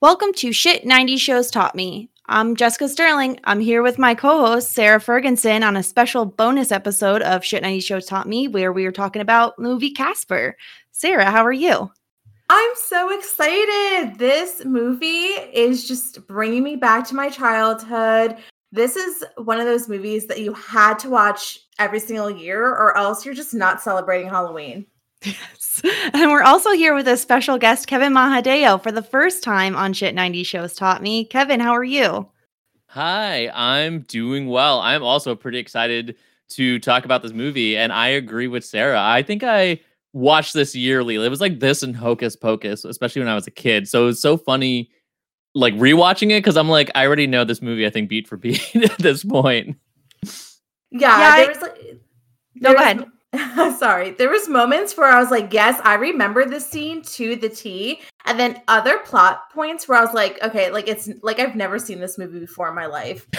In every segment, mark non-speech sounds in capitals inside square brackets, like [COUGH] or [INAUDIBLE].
Welcome to Shit 90 Shows Taught Me. I'm Jessica Sterling. I'm here with my co host, Sarah Ferguson, on a special bonus episode of Shit 90 Shows Taught Me, where we are talking about movie Casper. Sarah, how are you? I'm so excited. This movie is just bringing me back to my childhood. This is one of those movies that you had to watch every single year, or else you're just not celebrating Halloween. Yes. [LAUGHS] And we're also here with a special guest, Kevin Mahadeo, for the first time on Shit 90 Shows Taught Me. Kevin, how are you? Hi, I'm doing well. I'm also pretty excited to talk about this movie, and I agree with Sarah. I think I watched this yearly. It was like this and Hocus Pocus, especially when I was a kid. So it was so funny, like rewatching it because I'm like, I already know this movie. I think beat for [LAUGHS] beat at this point. Yeah, Yeah, there I- was like No, go ahead. was- [LAUGHS] Sorry, there was moments where I was like, "Yes, I remember this scene to the T," and then other plot points where I was like, "Okay, like it's like I've never seen this movie before in my life." [LAUGHS]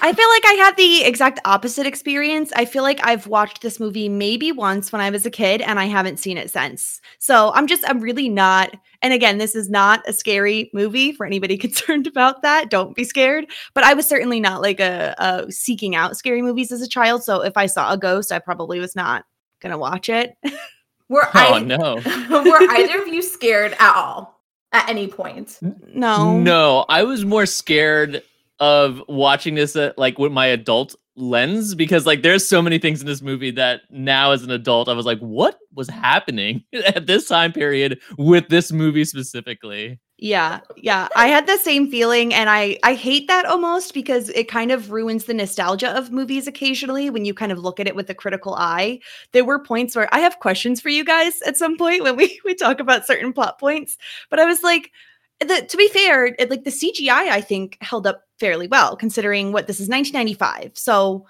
I feel like I had the exact opposite experience. I feel like I've watched this movie maybe once when I was a kid and I haven't seen it since. So I'm just, I'm really not. And again, this is not a scary movie for anybody [LAUGHS] concerned about that. Don't be scared. But I was certainly not like a, a seeking out scary movies as a child. So if I saw a ghost, I probably was not going to watch it. [LAUGHS] Were Oh I no. [LAUGHS] [LAUGHS] were either of you scared at all at any point? No. No, I was more scared of watching this uh, like with my adult lens because like there's so many things in this movie that now as an adult I was like what was happening [LAUGHS] at this time period with this movie specifically. Yeah, yeah. I had the same feeling and I I hate that almost because it kind of ruins the nostalgia of movies occasionally when you kind of look at it with a critical eye. There were points where I have questions for you guys at some point when we [LAUGHS] we talk about certain plot points, but I was like the, to be fair, it, like the CGI I think held up fairly well considering what this is 1995. So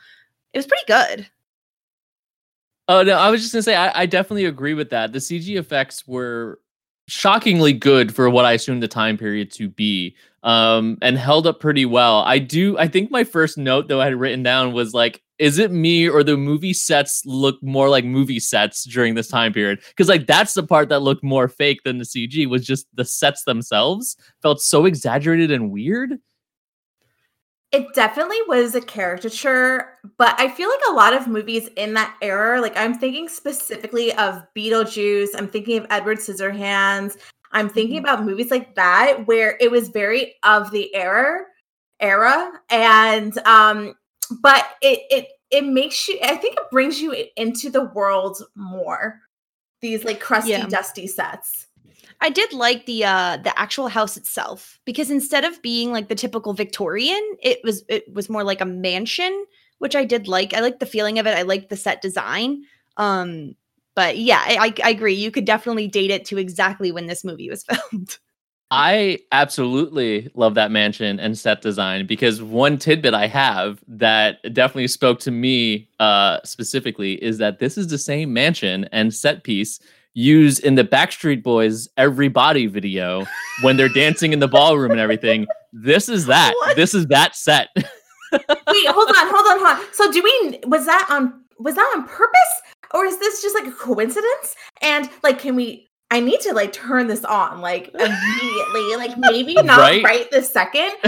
it was pretty good. Oh no, I was just gonna say I, I definitely agree with that. The CG effects were shockingly good for what I assumed the time period to be, um, and held up pretty well. I do. I think my first note though I had written down was like, is it me or the movie sets look more like movie sets during this time period? Because like that's the part that looked more fake than the CG was just the sets themselves felt so exaggerated and weird. It definitely was a caricature, but I feel like a lot of movies in that era, like I'm thinking specifically of Beetlejuice, I'm thinking of Edward Scissorhands, I'm thinking about movies like that where it was very of the era era and um but it it it makes you I think it brings you into the world more. These like crusty Yeah. dusty sets. I did like the uh the actual house itself because instead of being like the typical Victorian, it was it was more like a mansion, which I did like. I like the feeling of it. I like the set design. Um but yeah, I, I agree. You could definitely date it to exactly when this movie was [LAUGHS] filmed. I absolutely love that mansion and set design because one tidbit I have that definitely spoke to me uh, specifically is that this is the same mansion and set piece used in the Backstreet Boys Everybody video when they're dancing in the ballroom and everything. This is that. What? This is that set. [LAUGHS] Wait, hold on, hold on, hold on. So do we was that on was that on purpose or is this just like a coincidence? And like can we I need to like turn this on like [LAUGHS] immediately. like maybe not Right? right, this second. [LAUGHS]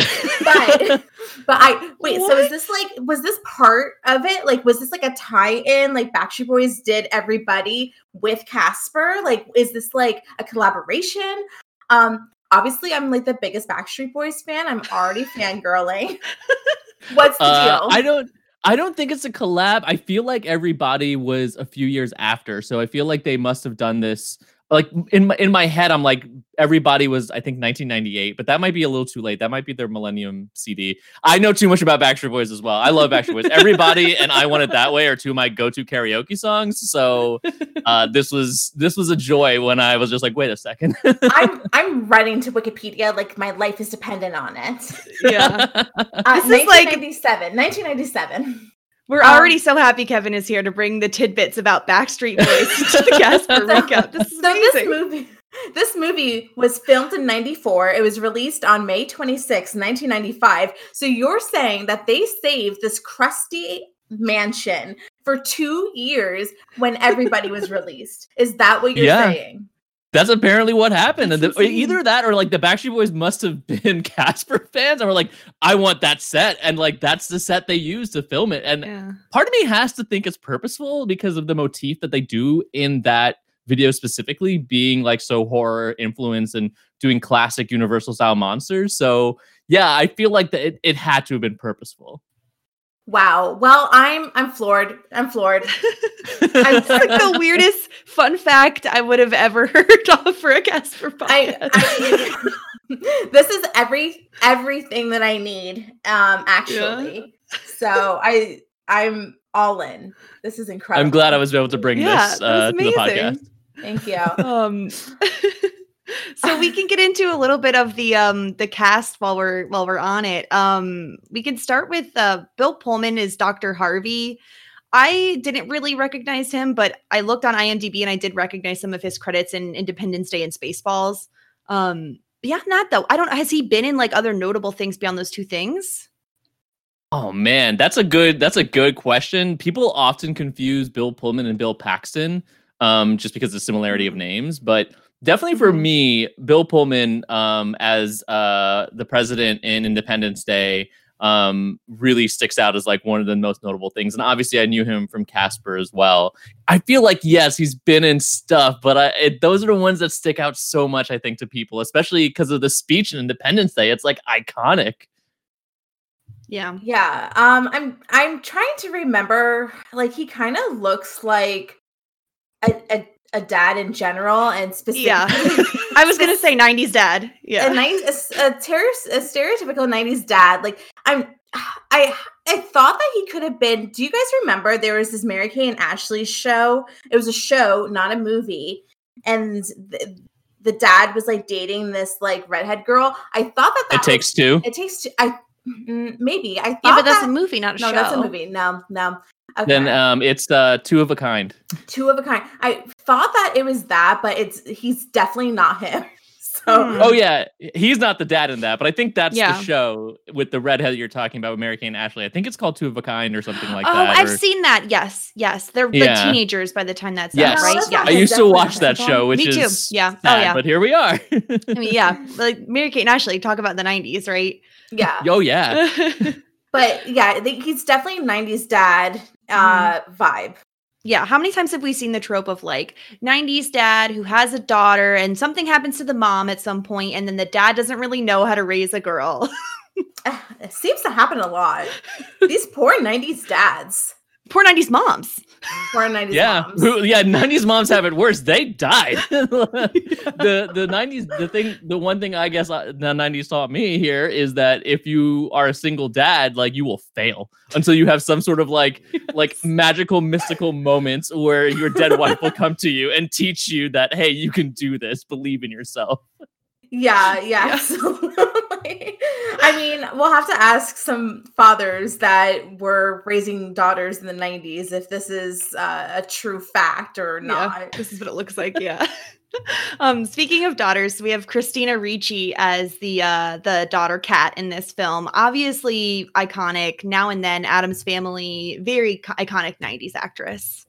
But but I wait, so is this like was this part of it? Like was this like a tie-in like Backstreet Boys did everybody with Casper? Like is this like a collaboration? Um obviously I'm like the biggest Backstreet Boys fan. I'm already fangirling. [LAUGHS] What's the Uh, deal? I don't. I don't think it's a collab. I feel like everybody was a few years after, so I feel like they must have done this. Like in my in my head, I'm like everybody was I think 1998, but that might be a little too late. That might be their Millennium CD. I know too much about Backstreet Boys as well. I love Backstreet Boys. Everybody [LAUGHS] and I Want It That Way are two of my go-to karaoke songs. So uh, [LAUGHS] this was this was a joy when I was just like, wait a second. [LAUGHS] I'm I'm running to Wikipedia like my life is dependent on it. yeah. Uh, This is like- 1997. 1997. We're Um, already so happy Kevin is here to bring the tidbits about Backstreet Boys to the Casper [LAUGHS] So- recap. This is So this movie this movie was filmed in 94. It was released on May 26, 1995. So you're saying that they saved this crusty mansion for 2 years when everybody was [LAUGHS] released. Is that what you're Yeah. saying? That's apparently what happened. That's and the, either that or like the Backstreet Boys must have [LAUGHS] been [LAUGHS] Casper fans and were like, I want that set. And like that's the set they used to film it. And Yeah. part of me has to think it's purposeful because of the motif that they do in that video specifically being like so horror influenced and doing classic universal style monsters so yeah i feel like that it, it had to have been purposeful Wow. Well, I'm I'm floored. I'm floored. [LAUGHS] It's like the [LAUGHS] weirdest fun fact I would have ever [LAUGHS] heard of for a Casper I, podcast. I this is every everything that I need. Um, actually. So I I'm all in. This is incredible. i'm glad i was able to bring Yeah, this uh, to the podcast. Thank you. um so we can get into a little bit of the um the cast while we're while we're on it. Um we can start with uh bill pullman is dr harvey. I didn't really recognize him but i looked on imdb and i did recognize some of his credits in independence day and spaceballs. Um beyond that though. I don't has he been in like other notable things beyond those two things? Oh man, that's a good that's a good question. People often confuse Bill Pullman and Bill Paxton um just because of the similarity of names, but definitely for Mhm. me, Bill Pullman um as uh the president in Independence Day um really sticks out as like one of the most notable things and obviously I knew him from Casper as well. I feel like yes, he's been in stuff, but I it, those are the ones that stick out so much I think to people, especially because of the speech in Independence Day. It's like iconic. yeah Yeah. Um I'm I'm trying to remember like he kind of looks like a, a a dad in general and specifically Yeah. [LAUGHS] i was gonna say 90s dad. Yeah. A nice a, a, ter- a stereotypical 90s dad. Like i'm i i thought that he could have been do you guys remember there was this mary kate and ashley show? It was a show not a movie. And the, the dad was like dating this like redhead girl. I thought that that It takes two. it takes two i mm, maybe. I thought yeah but that's that, a movie not a no show that's a movie. No no okay. Then um, it's uh, two of a kind. two of a kind i thought that it was that but it's he's definitely not him [LAUGHS] so Hmm. Oh yeah, he's not the dad in that, but I think that's Yeah. the show with the redhead you're talking about with Mary Kate and Ashley. I think it's called Two of a Kind or something like oh, that. Oh, I've or- seen that. Yes, yes. They're Yeah. like teenagers by the time that's Yes, out, right? Yeah. I used to watch that show, which Me too. is Yeah. Oh, yeah. But here we are. I mean, yeah, like Mary Kate and Ashley talk about the '90s, right? yeah [LAUGHS] oh yeah, [LAUGHS] but yeah, he's definitely 90s dad uh vibe. yeah. How many times have we seen the trope of like '90s dad who has a daughter and something happens to the mom at some point, and then the dad doesn't really know how to raise a girl? [LAUGHS] It seems to happen a lot. These poor 90s dads. Poor '90s moms. Poor 90s yeah, moms. Who- yeah. '90s moms have it worse. They died. [LAUGHS] the the '90s. The thing. The one thing I guess I, the '90s taught me here is that if you are a single dad, like you will fail until you have some sort of like [LAUGHS] like magical mystical moments where your dead wife will come to you and teach you that hey, you can do this. Believe in yourself. [LAUGHS] Yeah, yeah. Yeah. [LAUGHS] absolutely. I mean, we'll have to ask some fathers that were raising daughters in the 90s if this is uh, a true fact or Yeah, not. this is what it looks like. Yeah. [LAUGHS] um, speaking of daughters, we have Christina Ricci as the uh, the daughter cat in this film. Obviously iconic. Now and then, Addams Family, very co- iconic '90s actress.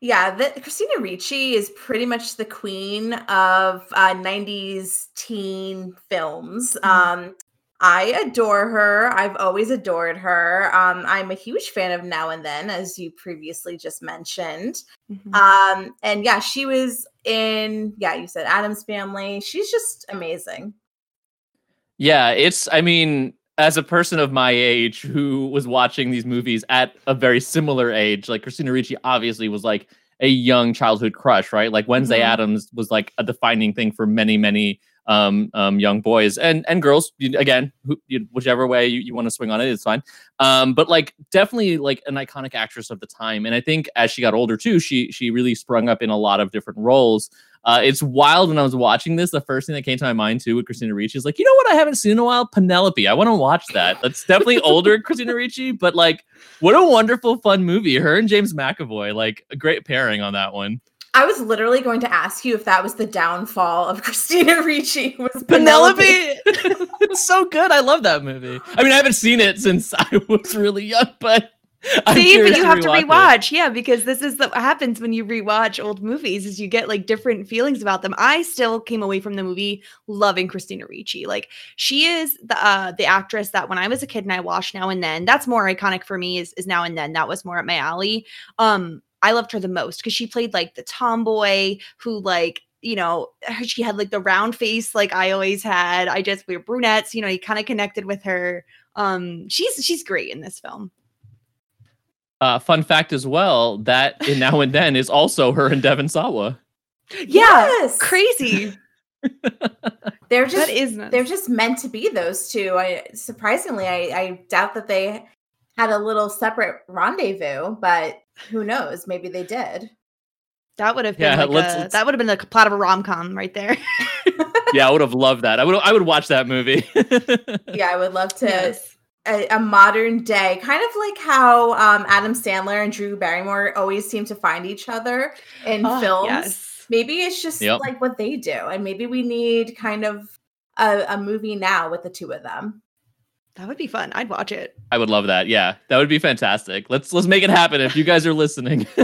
Yeah, the, Christina Ricci is pretty much the queen of uh, 90s teen films. Um, I adore her. I've always adored her. Um, I'm a huge fan of Now and Then, as you previously just mentioned. Mhm. Um, and yeah, she was in, yeah, you said Addams Family. She's just amazing. Yeah, it's I mean, as a person of my age who was watching these movies at a very similar age, like Christina Ricci obviously was like a young childhood crush, right? Like Wednesday Mhm. Adams was like a defining thing for many, many um, um, young boys and and girls. Again, who, you, whichever way you, you want to swing on it, it's fine. Um, but like definitely like an iconic actress of the time. And I think as she got older too, she she really sprung up in a lot of different roles. Uh, it's wild when I was watching this. The first thing that came to my mind too with Christina Ricci is like, you know what I haven't seen in a while? Penelope. I want to watch that. That's definitely [LAUGHS] older Christina Ricci, but like, what a wonderful, fun movie. Her and James McAvoy, like a great pairing on that one. I was literally going to ask you if that was the downfall of [LAUGHS] Christina Ricci was Penelope. Penelope. [LAUGHS] it's so good. I love that movie. I mean, I haven't seen it since I was really young, but [LAUGHS] See, but you have to rewatch it. yeah, because this is what happens when you rewatch old movies is you get like different feelings about them. I still came away from the movie loving Christina Ricci. Like she is the uh, the actress that when I was a kid and I watched Now and Then, that's more iconic for me. Is is Now and Then that was more at my alley. Um, I loved her the most because she played like the tomboy who like you know she had like the round face like I always had. I just we were brunettes, you know. You kind of connected with her. Um, she's she's great in this film. Uh, fun fact as well that in [LAUGHS] Now and Then is also her and Devon Sawa. Yeah, Yes. crazy. [LAUGHS] They're just that is they're just meant to be those two. I surprisingly, I, I doubt that they had a little separate rendezvous, but who knows? Maybe they did. that would have been Yeah, like let's- a, let's- that would have been the plot of a rom com right there. [LAUGHS] yeah, I would have loved that. I would I would watch that movie. Yeah, I would love to Yes. A, a modern day, kind of like how um, Adam Sandler and Drew Barrymore always seem to find each other in Oh, films. Yes. Maybe it's just Yep. like what they do, and maybe we need kind of a, a movie now with the two of them. That would be fun. I'd watch it. I would love that. Yeah, that would be fantastic. Let's let's make it happen if you guys are listening. [LAUGHS]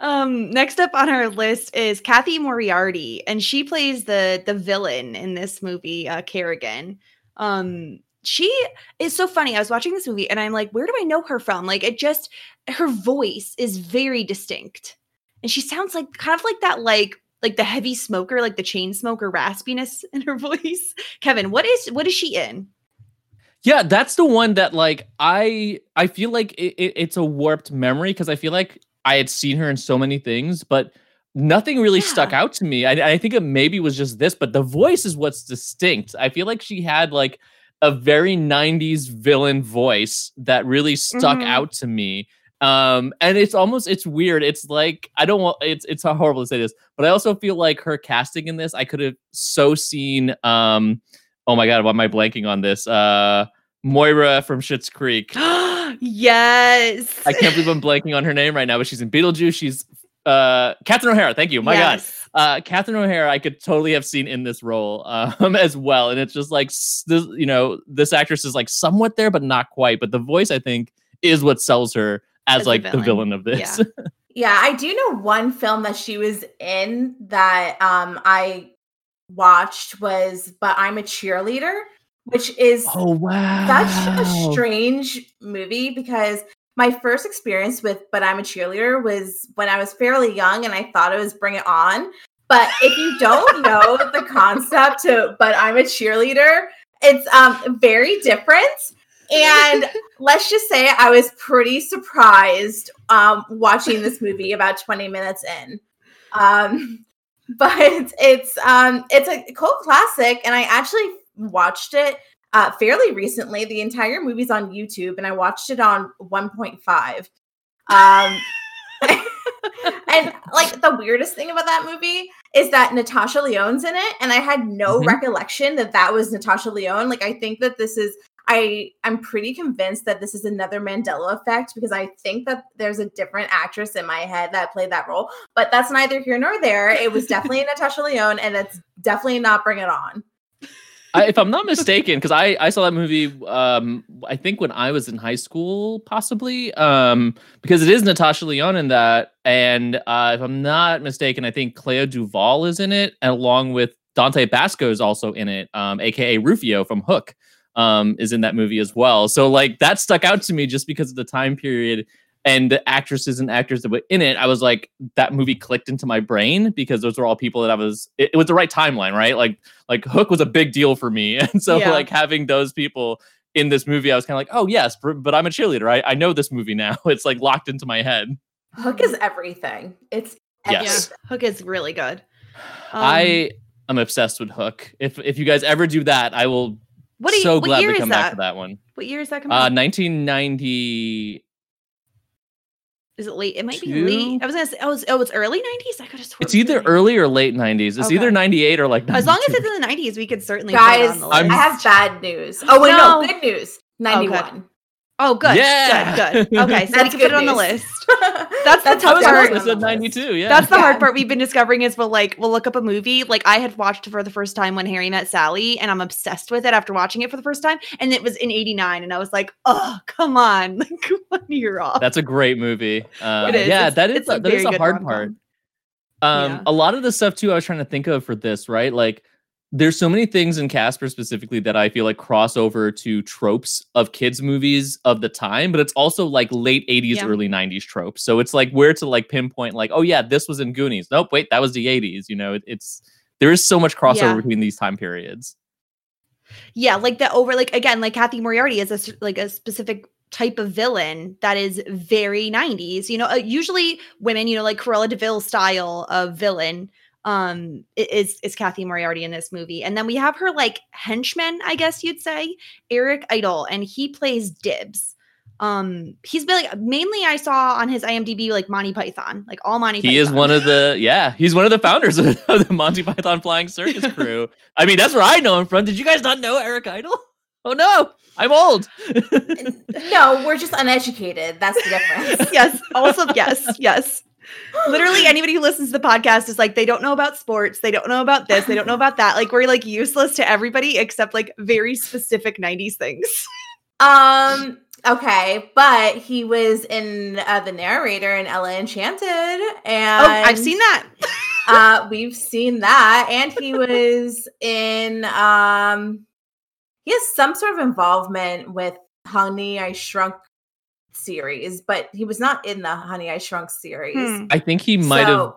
um, next up on our list is Cathy Moriarty, and she plays the the villain in this movie, uh, Carrigan. Um, she is so funny. I was watching this movie, and I'm like, where do I know her from? Like, it just her voice is very distinct, and she sounds like kind of like that, like like the heavy smoker, like the chain smoker raspiness [LAUGHS] in her voice. Kevin, what is what is she in? Yeah, that's the one that like I I feel like it, it- it's a warped memory because I feel like I had seen her in so many things, but nothing really stuck out to me. I, I think it maybe was just this, but the voice is what's distinct. I feel like she had like a very 90s villain voice that really stuck Mhm. out to me. Um, and it's almost it's weird. It's like I don't want it's it's horrible to say this, but I also feel like her casting in this, I could have so seen um oh my god, why am I blanking on this? Uh Moira from Schitt's Creek. [GASPS] yes. I can't believe I'm blanking on her name right now, but she's in Beetlejuice. She's uh Catherine O'Hara. Thank you. My God. Uh Catherine O'Hara, I could totally have seen in this role um [LAUGHS] as well. And it's just like s- this, you know, this actress is like somewhat there, but not quite. But the voice, I think, is what sells her as, As the like the villain. villain of this. Yeah. [LAUGHS] Yeah, I do know one film that she was in that um I watched was But I'm a Cheerleader, which is oh wow. such a strange movie because my first experience with But I'm a Cheerleader was when I was fairly young and I thought it was Bring It On. But if you don't [LAUGHS] know the concept to But I'm a Cheerleader, it's um very different. And [LAUGHS] let's just say I was pretty surprised um watching this movie about 20 minutes in. Um [LAUGHS] but it's um it's a cult classic and I actually watched it uh, fairly recently. The entire movie's on YouTube, and I watched it on 1.5. Um, [LAUGHS] and like the weirdest thing about that movie is that Natasha Lyonne's in it, and I had no Mhm. recollection that that was Natasha Lyonne. Like, I think that this is. I I'm pretty convinced that this is another Mandela effect because I think that there's a different actress in my head that played that role, but that's neither here nor there. It was definitely [LAUGHS] Natasha Lyonne, and it's definitely not Bring It On. I, if I'm not mistaken, because I, I saw that movie, um, I think when I was in high school, possibly, um, because it is Natasha Lyonne in that, and uh, if I'm not mistaken, I think Clea Duvall is in it, along with Dante Basco is also in it, um, aka Rufio from Hook, um, is in that movie as well. So like that stuck out to me just because of the time period and the actresses and actors that were in it. I was like, that movie clicked into my brain because those were all people that I was. It, it was the right timeline, right? Like like Hook was a big deal for me, [LAUGHS] and so Yeah. like having those people in this movie, I was kind of like, oh yes, but, but I'm a cheerleader. I, I know this movie now. [LAUGHS] It's like locked into my head. Hook is everything. It's Yes. Yeah, Hook is really good. Um, I am obsessed with Hook. If if you guys ever do that, I will what do you, so what year gladly is come that? back to that one. What year is that coming? Uh, 1990. Is it late? It might be late. I was gonna say, oh, it's, oh, it's early nineties. I could have sworn. It's either late. early or late 90s. It's either 98 or like. As long as it's in the nineties, we could certainly put it guys. on the I have bad news. Oh wait, no, No. good news. Oh, ninety-one. Oh, good. Yeah. Good. Good. Okay, so [LAUGHS] we That's can put it on the list. [LAUGHS] That's the I tough part. close. I said 92. Yeah. That's the hard part we've been discovering is we'll like we'll look up a movie. Like I had watched for the first time when Harry met Sally, and I'm obsessed with it after watching it for the first time. And it was in '89, and I was like, oh, come on, [LAUGHS] like one year off. That's a great movie. Um, It is. Yeah, It's- that is a, that is a hard rom-com. part. Um, Yeah. a lot of the stuff too. I was trying to think of for this, right? Like, there's so many things in Casper specifically that I feel like cross over to tropes of kids movies of the time, but it's also like late 80s, Yeah. early 90s tropes. So it's like where to like pinpoint, like, oh yeah, this was in Goonies. Nope, wait, that was the 80s. You know, it, it's there is so much crossover Yeah. between these time periods. yeah, like the over like again, like Cathy Moriarty is a like a specific type of villain that is very 90s. You know, uh, usually women, you know, like Cruella de Vil style of villain um is is Cathy Moriarty in this movie. And then we have her like henchman, I guess you'd say, Eric Idle, and he plays Dibs. Um he's been like mainly I saw on his IMDb like Monty Python, like all Monty He is one of the yeah, he's one of the founders of, [LAUGHS] of the Monty Python Flying Circus [LAUGHS] crew. I mean, that's where I know him from. Did you guys not know Eric Idle? Oh no, I'm old. no, we're just uneducated. That's the difference. [LAUGHS] yes. Also, yes, yes. Literally, anybody who listens to the podcast is like, they don't know about sports. They don't know about this. They don't know about that. Like, we're like useless to everybody except like very specific 90s things. Um. Okay, but he was in uh, the narrator in Ella Enchanted, and oh, I've seen that. [LAUGHS] uh, we've seen that, and he was in. Um, he has some sort of involvement with Honey I Shrunk series, but he was not in the Honey I Shrunk series. Hmm. I think he might have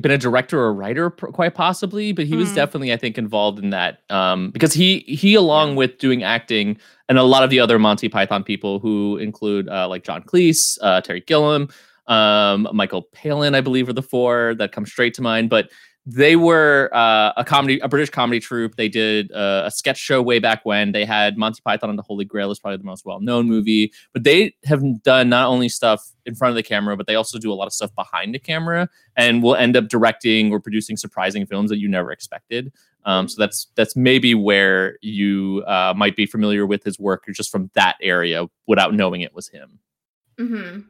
been a director or a writer, quite possibly, but he was Hmm. definitely, I think, involved in that um, because he he, along with doing acting, and a lot of the other Monty Python people who include uh, like John Cleese, uh, Terry Gilliam, um, Michael Palin, I believe, are the four that come straight to mind. But they were uh, a comedy, a British comedy troupe. They did uh, a sketch show way back when. They had Monty Python and the Holy Grail is probably the most well known movie. But they have done not only stuff in front of the camera, but they also do a lot of stuff behind the camera, and will end up directing or producing surprising films that you never expected. Um, so that's that's maybe where you uh, might be familiar with his work or just from that area without knowing it was him. Mhm.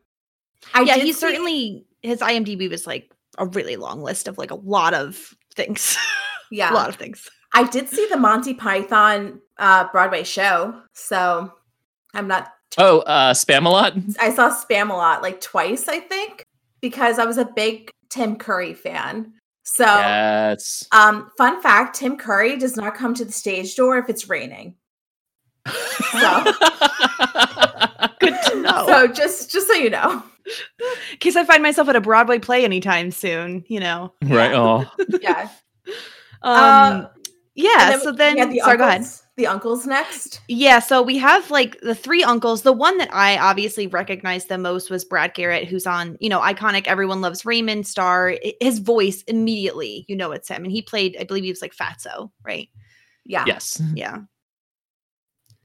I yeah, he see- certainly, his IMDb was like a really long list of like a lot of things. [LAUGHS] yeah. a lot of things. I did see the Monty Python uh, Broadway show, so I'm not. Oh, uh, spamalot. I saw Spamalot, like twice, I think, because I was a big Tim Curry fan. So, Yes. um, fun fact: Tim Curry does not come to the stage door if it's raining. [LAUGHS] So, [LAUGHS] Good to [LAUGHS] know. so just just so you know, in case I find myself at a Broadway play anytime soon, you know. right. Oh, [LAUGHS] yeah. Um, Uh, yeah. And so then, had the sorry, go ahead. uncles- The uncles next. Yeah, so we have like the three uncles. The one that I obviously recognized the most was Brad Garrett, who's on, you know, iconic Everyone Loves Raymond star. His voice immediately, you know, it's him. And he played, I believe he was like Fatso, right? Yeah. yes. Yeah.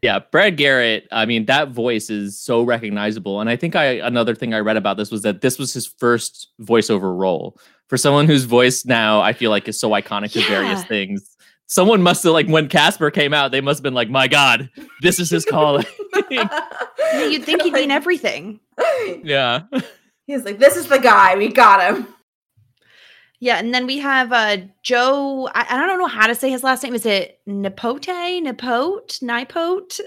Yeah, Brad Garrett. I mean, that voice is so recognizable. And I think I another thing I read about this was that this was his first voiceover role for someone whose voice now I feel like is so iconic to various things. Someone must have like when Casper came out, they must have been like, "My God, this is his calling." [LAUGHS] You'd think he'd be in [LAUGHS] everything. yeah, He's like, this is the guy. We got him. Yeah, and then we have uh Joe. I, I don't know how to say his last name. Is it Nepote? Nepote? Nipote?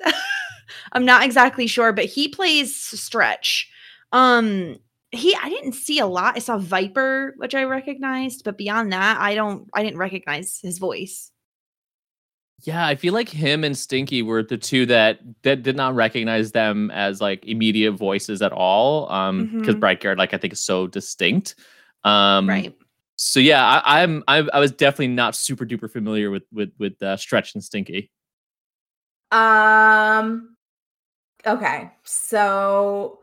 [LAUGHS] I'm not exactly sure, but he plays Stretch. Um he I didn't see a lot. I saw Viper, which I recognized, but beyond that, I don't I didn't recognize his voice. yeah. I feel like him and Stinky were the two that that did not recognize them as like immediate voices at all. Um, because Mhm. Brad Garrett, like I think, is so distinct. Um, right. So yeah, I, I'm I, I was definitely not super duper familiar with with with uh, Stretch and Stinky. Um. Okay, so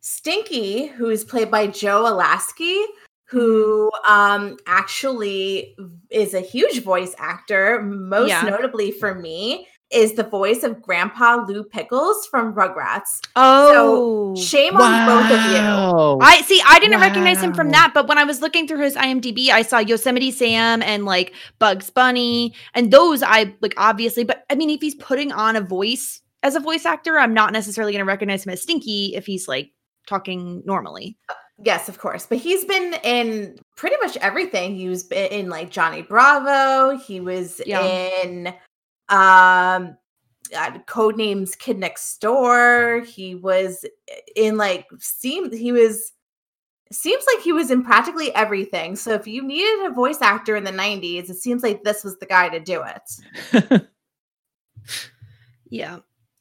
Stinky, who is played by Joe Alaskey, who um actually is a huge voice actor, most Yeah. notably for me, is the voice of Grandpa Lou Pickles from Rugrats. Oh. Shame on both of you. I see. I didn't recognize him from that, but when I was looking through his IMDb, I saw Yosemite Sam and like Bugs Bunny, and those I like obviously. But I mean, if he's putting on a voice as a voice actor. I'm not necessarily going to recognize him as Stinky if he's like talking normally. Yes, of course. But he's been in pretty much everything. He was in like Johnny Bravo. He was Yeah. in um uh, code names Kid Next Door. He was in like seemed he was seems like he was in practically everything. So if you needed a voice actor in the 90s, it seems like this was the guy to do it. [LAUGHS] Yeah.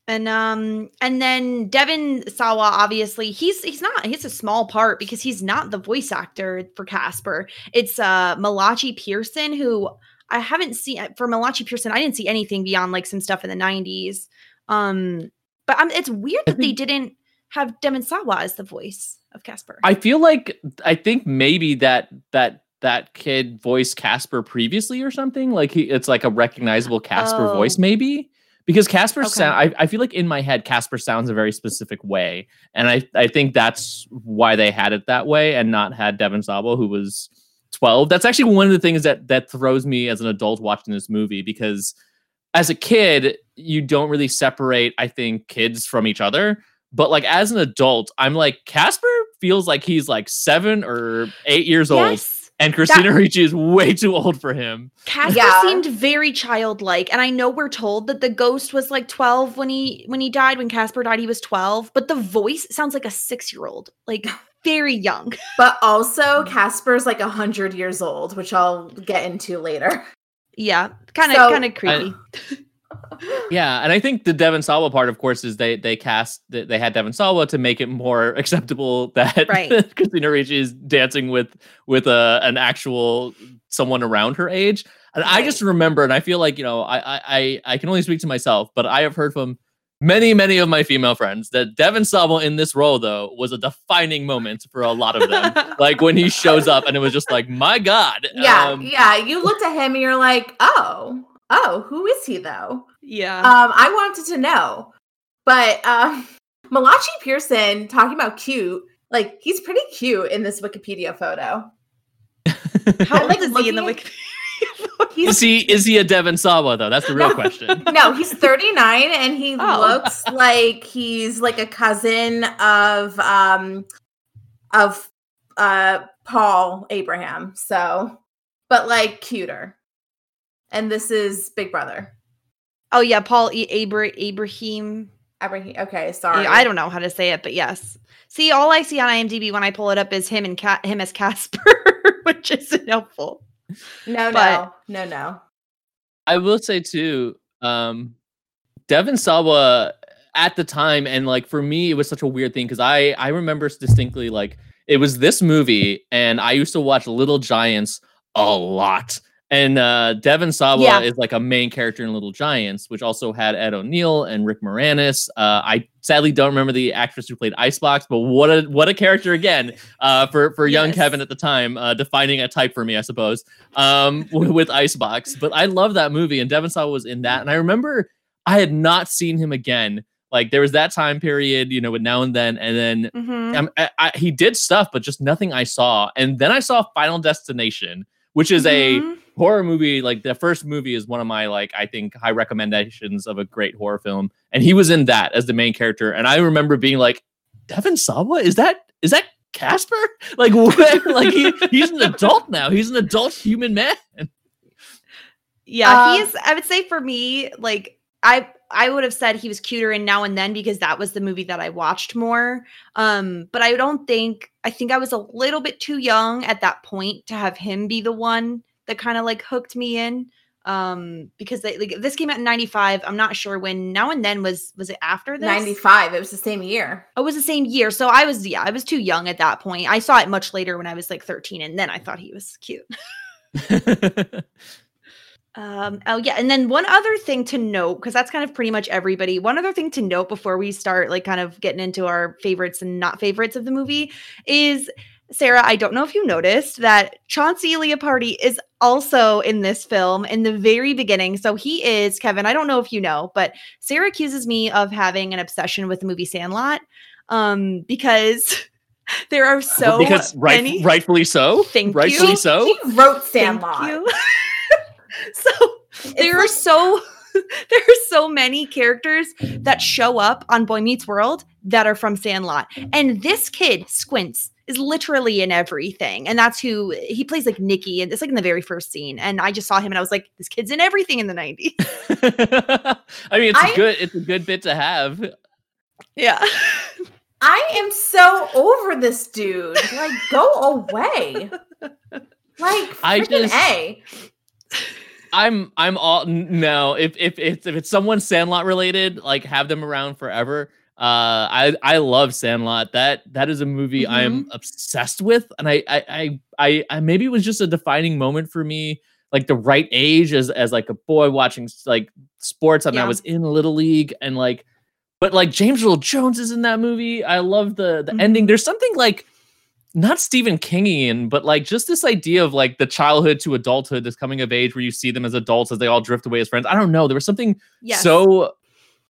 And um and then Devon Sawa obviously he's he's not he's a small part because he's not the voice actor for Casper. It's uh Malachi Pearson who I haven't seen uh, for Malachi Pearson I didn't see anything beyond like some stuff in the 90s. Um but um, it's weird that they didn't have Devon Sawa as the voice of Casper. I feel like I think maybe that that that kid voiced Casper previously or something. Like he, it's like a recognizable Casper voice, Oh. maybe because Casper Okay. sound. I, I feel like in my head, Casper sounds a very specific way, and I I think that's why they had it that way and not had Devin Sabo, who was twelve. That's actually one of the things that that throws me as an adult watching this movie because as a kid you don't really separate i think kids from each other but like as an adult i'm like casper feels like he's like seven or eight years old and christina ricci is way too old for him Casper Yeah. seemed very childlike, and I know we're told that the ghost was like twelve when he when he died. When Casper died, he was twelve, but the voice sounds like a six year old, like very young. [LAUGHS] But also Casper's like a 100 years old, which I'll get into later. Yeah, kind of So- kind of creepy. yeah and i think the devon sawa part of course is they they cast they they had devon sawa to make it more [LAUGHS] acceptable that Right. [LAUGHS] christina ricci is dancing with with a, an actual someone around her age and i just remember and i feel like you know I, I i i can only speak to myself but i have heard from many many of my female friends that devon sawa in this role though was a defining moment for a lot of them [LAUGHS] like when he shows up and it was just like my god yeah, um, yeah. You looked at him and you're like, oh, oh, who is he though? yeah, Um, I wanted to know. But um [LAUGHS] Malachi Pearson talking about cute, like he's pretty cute in this Wikipedia photo. how old like is he in the Wikipedia? [LAUGHS] He's is he is he a devon sawa though that's the real question [LAUGHS] no, he's 39 and he Oh. looks like he's like a cousin of um of uh Paul Abraham. So but like cuter. And this is Big Brother. oh yeah, Paul e- Abra- Abraham. Abraham. Okay, sorry. I don't know how to say it, but yes. See, all I see on IMDb when I pull it up is him and Ca- him as Casper, [LAUGHS] which isn't helpful. No, but- no, no, no. I will say too, um, Devon Sawa at the time, and like for me, it was such a weird thing because I I remember distinctly like it was this movie, and I used to watch Little Giants a lot. And uh, Devon Sawa Yeah. is like a main character in Little Giants, which also had Ed O'Neill and Rick Moranis. Uh, I sadly don't remember the actress who played Icebox, but what a what a character again uh, for for young Yes. Kevin at the time, uh, defining a type for me, I suppose um [LAUGHS] with Icebox. But I love that movie, and Devon Sawa was in that. And I remember I had not seen him again. Like there was that time period, you know, with now and then, and then Mhm. um, I, I, he did stuff, but just nothing I saw. And then I saw Final Destination, which is a Mhm. Horror movie. Like the first movie is one of my like I think high recommendations of a great horror film, and he was in that as the main character. And I remember being like, Devon Sawa, is that is that Casper? [LAUGHS] Like what? [LAUGHS] like he, he's an adult now. He's an adult human man. Yeah, Uh, he's I would say for me, like I I would have said he was cuter in now and then because that was the movie that I watched more. Um, but I don't think I think I was a little bit too young at that point to have him be the one that kind of like hooked me in. Um, because they, like this came out in 95. I'm not sure when now and then was was it after this? 95. It was the same year. Oh, it was the same year. So I was yeah, I was too young at that point. I saw it much later when I was like 13, and then I thought he was cute. [LAUGHS] Um, oh yeah, and then one other thing to note, because that's kind of pretty much everybody. One other thing to note before we start, like, kind of getting into our favorites and not favorites of the movie, is Sarah. I don't know if you noticed that Chauncey Leopardi is also in this film in the very beginning. So he is Kevin. I don't know if you know, but Sarah accuses me of having an obsession with the movie Sandlot, um, because [LAUGHS] there are so because right, many. rightfully so. Thank rightfully you. so. He wrote Thank Sandlot. you. [LAUGHS] so It's there are like- so [LAUGHS] there are so many characters that show up on Boy Meets World that are from Sandlot. And this kid, Squints, is literally in everything. And that's who he plays like Nikki. And it's like in the very first scene. And I just saw him and I was like, this kid's in everything in the 90s. [LAUGHS] I mean, it's I- a good it's a good bit to have. yeah. [LAUGHS] I am so over this dude. Like, go away. Like, I freaking just- a. I'm I'm all no. If if if, if it's someone Sandlot related, like have them around forever. Uh, I I love Sandlot. That that is a movie I am obsessed with, and I I I I, I maybe it was just a defining moment for me, like the right age as as like a boy watching like sports. I mean, I was in Little League and like, but like James Earl Jones is in that movie. I love the the ending. There's something like not Stephen Kingian, but like just this idea of like the childhood to adulthood, this coming of age where you see them as adults as they all drift away as friends. I don't know. There was something Yes. so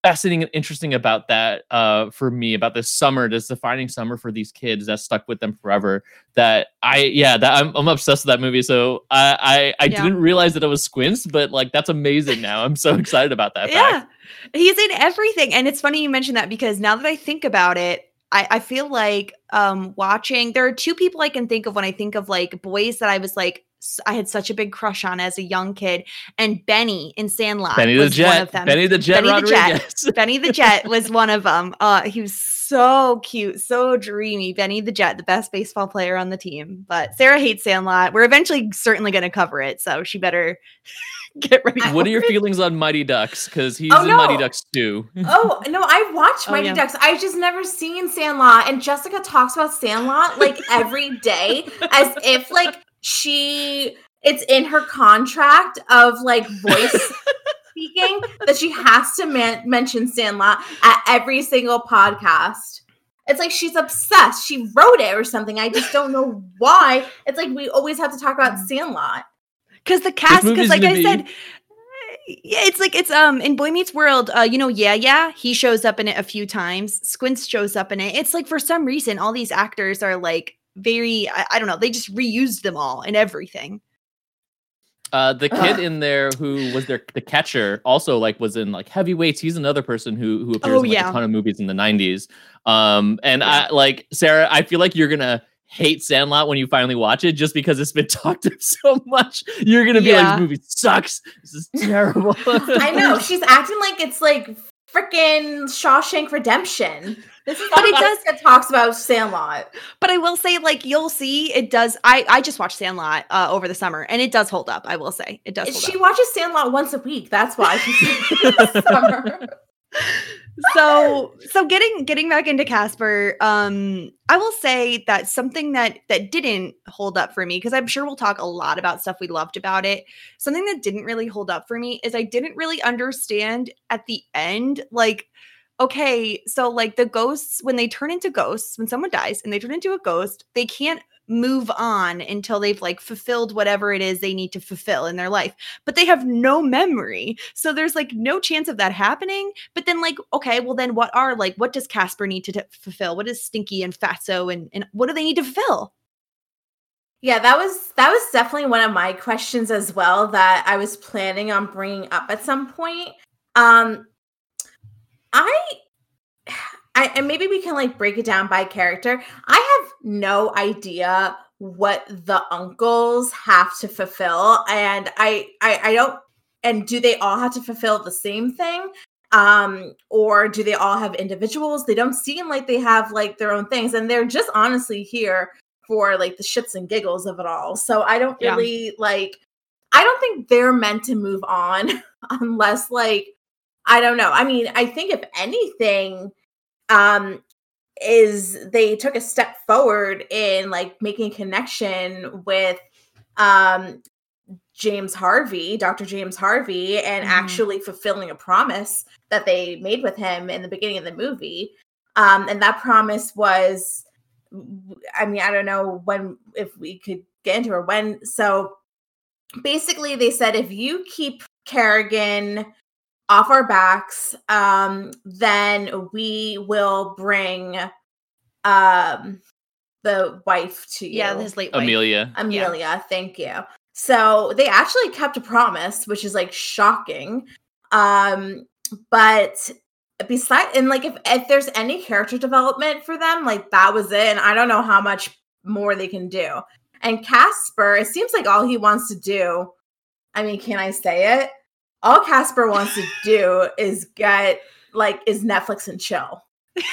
fascinating and interesting about that uh for me about this summer this defining summer for these kids that stuck with them forever that i yeah that i'm, I'm obsessed with that movie so i i, I Yeah. didn't realize that it was squints but like that's amazing now i'm so excited about that yeah. fact. He's in everything. And it's funny you mentioned that because now that I think about it, I, I feel like um watching there are two people I can think of when I think of like boys that I was like I had such a big crush on as a young kid. And Benny in Sandlot benny the was one jet of them. benny the jet Benny the Jet. [LAUGHS] Benny the Jet was one of them. Uh, he was so cute, so dreamy. Benny the Jet, the best baseball player on the team. But Sarah hates Sandlot. We're eventually certainly going to cover it, so she better [LAUGHS] get ready. I- for what are your it. feelings on mighty ducks because he's Oh, in mighty no. ducks too [LAUGHS] Oh no, I watched Oh, Mighty yeah. Ducks. I've just never seen Sandlot, and Jessica talks about Sandlot like every day, as if like she it's in her contract of like voice [LAUGHS] speaking that she has to man- mention Sandlot at every single podcast. It's like she's obsessed. She wrote it or something. I just don't know [LAUGHS] why. It's like we always have to talk about Sandlot. because the cast because like i be- said yeah it's like it's um in boy meets world uh you know yeah yeah he shows up in it a few times squints shows up in it it's like for some reason all these actors are like very i, I don't know they just reused them all and everything Uh, the kid Ugh. in there who was their the catcher also like was in like heavyweights. He's another person who who appears Oh, in like, yeah. a ton of movies in the '90s. Um, and Yeah. I like Sarah. I feel like you're gonna hate Sandlot when you finally watch it, just because it's been [LAUGHS] talked up so much. You're gonna be like, this movie sucks. This is [LAUGHS] terrible. I know she's acting like it's like freaking Shawshank Redemption. This is But it does- Jessica talks about Sandlot. but i will say like you'll see it does i i just watched sandlot uh over the summer and it does hold up i will say it does hold She up. watches Sandlot once a week. That's why she's [LAUGHS] summer. so so getting getting back into casper um i will say that something that that didn't hold up for me because i'm sure we'll talk a lot about stuff we loved about it something that didn't really hold up for me is i didn't really understand at the end like okay so like the ghosts when they turn into ghosts when someone dies and they turn into a ghost they can't move on until they've like fulfilled whatever it is they need to fulfill in their life but they have no memory so there's like no chance of that happening but then, like, okay, well, then what are like, what does Casper need to t- fulfill? What does Stinky and Fatso and and what do they need to fulfill? Yeah, that was that was definitely one of my questions as well that I was planning on bringing up at some point. Um I I and maybe we can like break it down by character. I have no idea what the uncles have to fulfill and I I I don't and do they all have to fulfill the same thing? Um or do they all have individuals? They don't seem like they have like their own things and they're just honestly here for like the shits and giggles of it all. So I don't Yeah. really like I don't think they're meant to move on [LAUGHS] unless like I don't know. I mean, I think if anything um is they took a step forward in like making a connection with um James Harvey, Dr. James Harvey and Mhm. actually fulfilling a promise that they made with him in the beginning of the movie. Um and that promise was I mean, I don't know when if we could get into it when so basically they said if you keep Carrigan off our backs, um, then we will bring um the wife to you. Yeah, his late wife. Amelia. Amelia, thank you. So they actually kept a promise, which is like shocking. Um, but beside and like if if there's any character development for them, like that was it. And I don't know how much more they can do. And Casper, it seems like all he wants to do. I mean, can I say it? All Casper wants to do is get like is Netflix and chill. and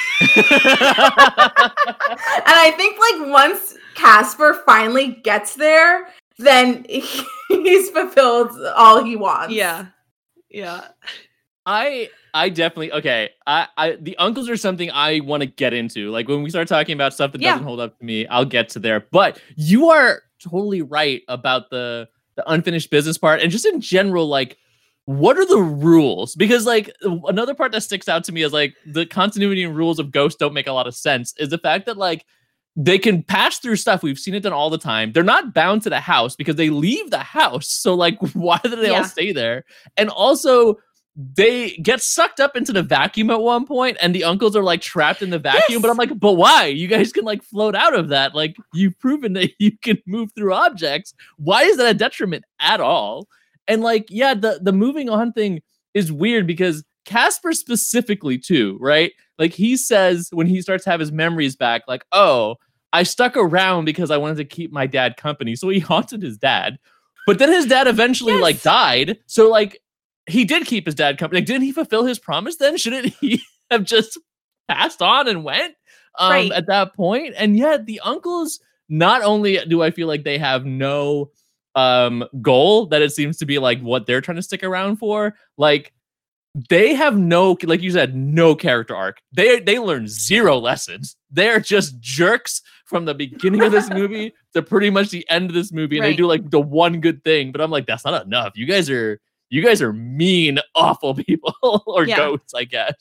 I think like once Casper finally gets there, then [LAUGHS] he's fulfilled all he wants. Yeah. Yeah. I I definitely okay. I, I the uncles are something I want to get into. Like when we start talking about stuff that yeah. doesn't hold up to me, I'll get to there. But you are totally right about the the unfinished business part and just in general, like what are the rules? Because like another part that sticks out to me is like the continuity and rules of Ghost don't make a lot of sense. Is the fact that like they can pass through stuff. We've seen it done all the time. They're not bound to the house because they leave the house. So like, [LAUGHS] why do they yeah. all stay there? And also, they get sucked up into the vacuum at one point, and the uncles are like trapped in the vacuum. Yes. But I'm like, but why? You guys can like float out of that. Like you've proven that [LAUGHS] you can move through objects. Why is that a detriment at all? And like, yeah, the the moving on thing is weird because Casper specifically too, right? Like he says when he starts to have his memories back, like, oh, I stuck around because I wanted to keep my dad company. So he [LAUGHS] haunted his dad. But then his dad eventually yes. like died. So like he did keep his dad company. Like, didn't he fulfill his promise then? [LAUGHS] Shouldn't he have just passed on and went um, right. at that point? And yet the uncles, not only do I feel like they have no um goal that it seems to be like what they're trying to stick around for, like they have no like you said no character arc they they learn zero lessons they're just jerks from the beginning of this [LAUGHS] movie to pretty much the end of this movie and right. they do like the one good thing but i'm like that's not enough you guys are you guys are mean, [LAUGHS] awful people [LAUGHS] or yeah. goats, I guess.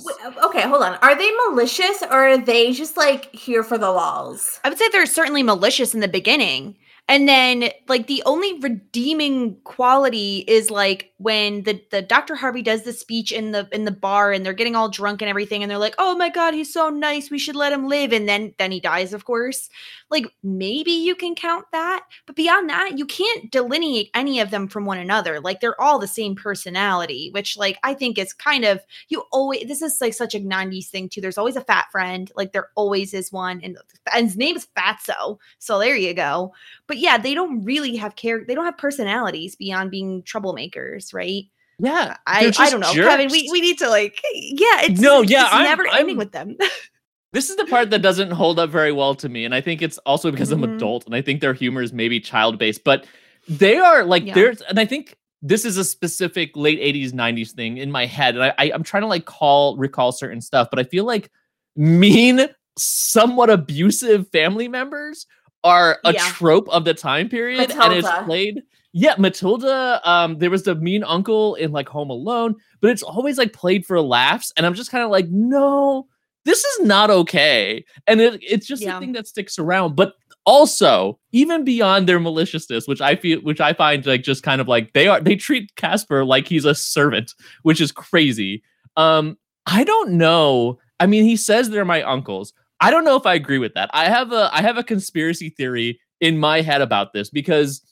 Okay, hold on. Are they malicious or are they just like here for the laws? I would say they're certainly malicious in the beginning. And then like the only redeeming quality is like when the the Dr. Harvey does the speech in the in the bar and they're getting all drunk and everything and they're like, "Oh my god, he's so nice. We should let him live." And then then he dies, of course. Like maybe you can count that, but beyond that, you can't delineate any of them from one another. Like they're all the same personality, which like I think is kind of you always this is like such a 90s thing too. There's always a fat friend, like there always is one and, and his name is Fatso. So there you go. But yeah, they don't really have care. They don't have personalities beyond being troublemakers, right? Yeah, I I don't know, jerks. Kevin. We we need to like yeah. It's no, yeah, it's I'm, never I'm, ending with them. [LAUGHS] this is the part that doesn't hold up very well to me, and I think it's also because mm-hmm. I'm adult, and I think their humor is maybe child based, but they are like yeah. there's, and I think this is a specific late 80s 90s thing in my head and I, I i'm trying to like call recall certain stuff but i feel like mean somewhat abusive family members are a yeah. trope of the time period Matilda. and it's played yeah matilda um there was the mean uncle in like home alone but it's always like played for laughs and i'm just kind of like no this is not okay and it, it's just yeah. a thing that sticks around but also even beyond their maliciousness which i feel which i find like just kind of like they are they treat casper like he's a servant which is crazy um i don't know i mean he says they're my uncles I don't know if I agree with that. I have a I have a conspiracy theory in my head about this because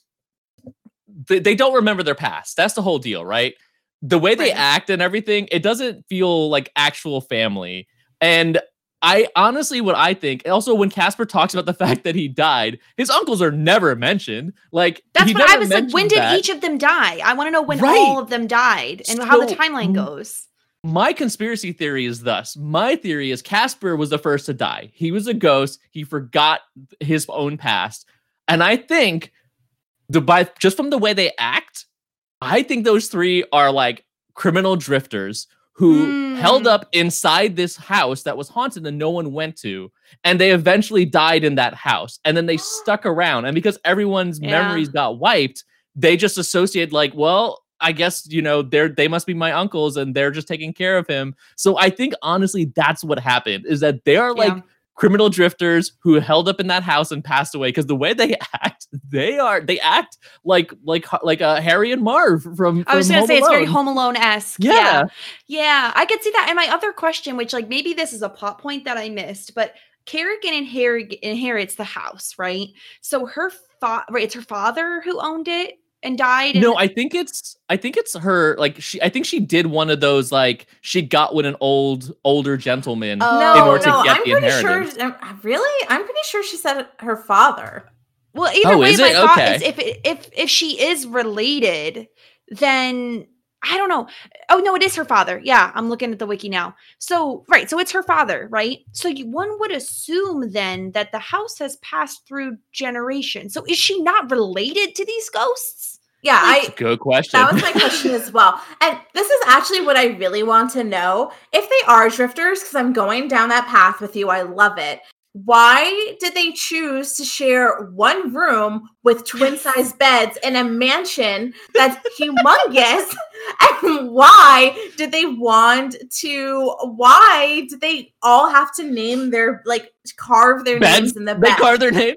they, they don't remember their past. That's the whole deal, right? The way they right. act and everything, it doesn't feel like actual family. And I honestly, what I think, also when Casper talks about the [LAUGHS] fact that he died, his uncles are never mentioned. Like that's what I was like. When did that. each of them die? I want to know when right. all of them died and so, how the timeline goes. My conspiracy theory is thus. My theory is Casper was the first to die. He was a ghost. He forgot his own past. And I think the by just from the way they act, I think those three are like criminal drifters who mm. held up inside this house that was haunted and no one went to and they eventually died in that house and then they [GASPS] stuck around and because everyone's yeah. memories got wiped they just associate like well I guess you know they're they must be my uncles and they're just taking care of him. So I think honestly that's what happened is that they are like yeah. Criminal drifters who held up in that house and passed away because the way they [LAUGHS] act, they are they act like like like uh, Harry and Marv from. I was gonna say Alone. it's very Home Alone esque. Yeah. yeah, yeah, I could see that. And my other question, which like maybe this is a plot point that I missed, but Carrigan inherit, inherits the house, right? So her fa- right, it's her father who owned it and died? No, I think it's I think it's her like she I think she did one of those like she got with an old older gentleman Oh. no, order to no, get I'm the pretty sure. inheritance. um, Really, I'm pretty sure she said her father. Well, either Oh, way, my it? thought Okay. is if if if she is related, then I don't know. Oh no, it is her father. Yeah, I'm looking at the wiki now. So right, so it's her father, right? So you, one would assume then that the house has passed through generations. So is she not related to these ghosts? Yeah, Like, I Good question. That was my question as well. And this is actually what I really want to know. If they are drifters, because I'm going down that path with you, I love it. Why did they choose to share one room with twin [LAUGHS] size beds in a mansion that's humongous? [LAUGHS] And why did they want to? Why did they all have to name their, like, carve their Bed? names in the back? they carve their name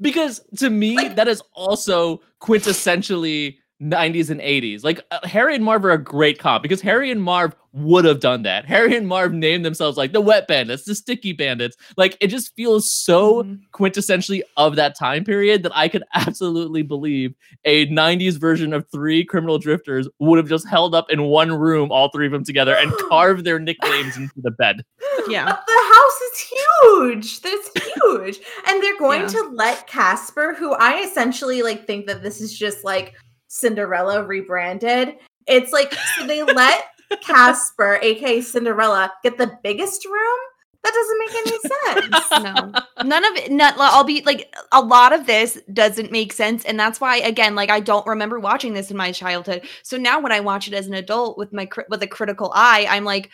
because to me Like- that is also quintessentially 90s and 80s like uh, harry and marv are a great comp because harry and marv would have done that harry and marv named themselves like the wet bandits the sticky bandits like it just feels so Mhm. quintessentially of that time period that i could [LAUGHS] absolutely believe a 90s version of three criminal drifters would have just held up in one room all three of them together and [GASPS] carved their nicknames into the bed Yeah. But the house is huge. That's huge. And they're going Yeah. to let Casper, who I essentially like think that this is just like Cinderella rebranded. It's like so they [LAUGHS] let Casper, aka Cinderella, get the biggest room. That doesn't make any sense. [LAUGHS] no none of it not, i'll be like a lot of this doesn't make sense and that's why again like i don't remember watching this in my childhood so now when i watch it as an adult with my cri- with a critical eye i'm like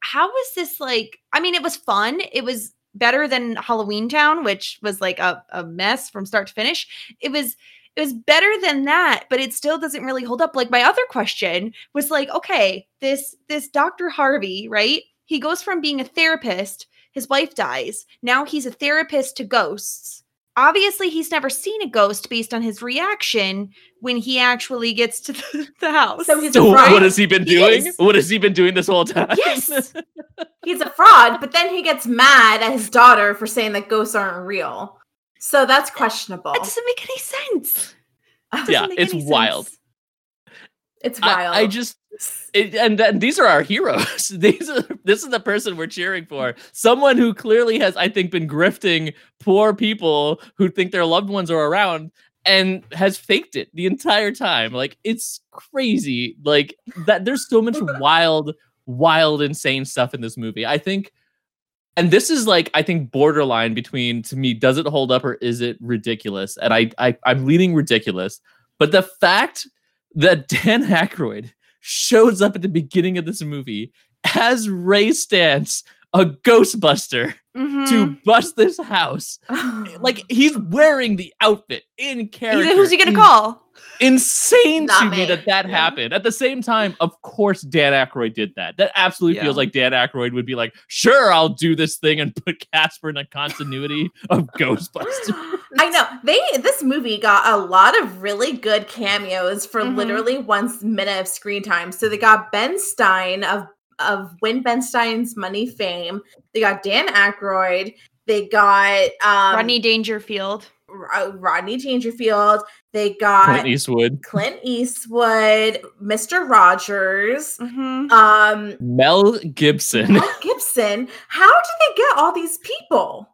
how is this like i mean it was fun it was better than halloween town which was like a, a mess from start to finish it was it was better than that but it still doesn't really hold up like my other question was like okay this this dr harvey right he goes from being a therapist his wife dies. Now he's a therapist to ghosts. Obviously, he's never seen a ghost based on his reaction when he actually gets to [LAUGHS] the, the house. So he's a [LAUGHS] so fraud. what has he been He doing is. what has he been doing this whole time yes. [LAUGHS] He's a fraud, but then he gets mad at his daughter for saying that ghosts aren't real. So that's questionable. It doesn't make any sense. Doesn't Yeah, it's wild. sense. It's wild. I, I just it, and then these are our heroes. [LAUGHS] These are this is the person we're cheering for. Someone who clearly has, I think, been grifting poor people who think their loved ones are around and has faked it the entire time. Like it's crazy. Like that there's so much [LAUGHS] wild, wild, insane stuff in this movie. I think and this is like I think borderline between to me, does it hold up or is it ridiculous? And I, I I'm leaning ridiculous. But the fact that [LAUGHS] Dan Aykroyd shows up at the beginning of this movie as Ray Stantz, a Ghostbuster, Mhm. to bust this house. [SIGHS] Like he's wearing the outfit in character. He's- who's he gonna call? Insane Not to me me. that that Yeah. happened. At the same time, of course, Dan Aykroyd did that. That absolutely Yeah. feels like Dan Aykroyd would be like, "Sure, I'll do this thing and put Casper in a continuity of [LAUGHS] Ghostbusters." I know they. This movie got a lot of really good cameos for Mhm. literally one minute of screen time. So they got Ben Stein of of Win Ben Stein's Money fame. They got Dan Aykroyd. They got um, Rodney Dangerfield. Ro- Rodney Dangerfield. They got Clint Eastwood, Clint Eastwood, Mr. Rogers, Mhm. um, Mel Gibson. Mel Gibson. How did they get all these people?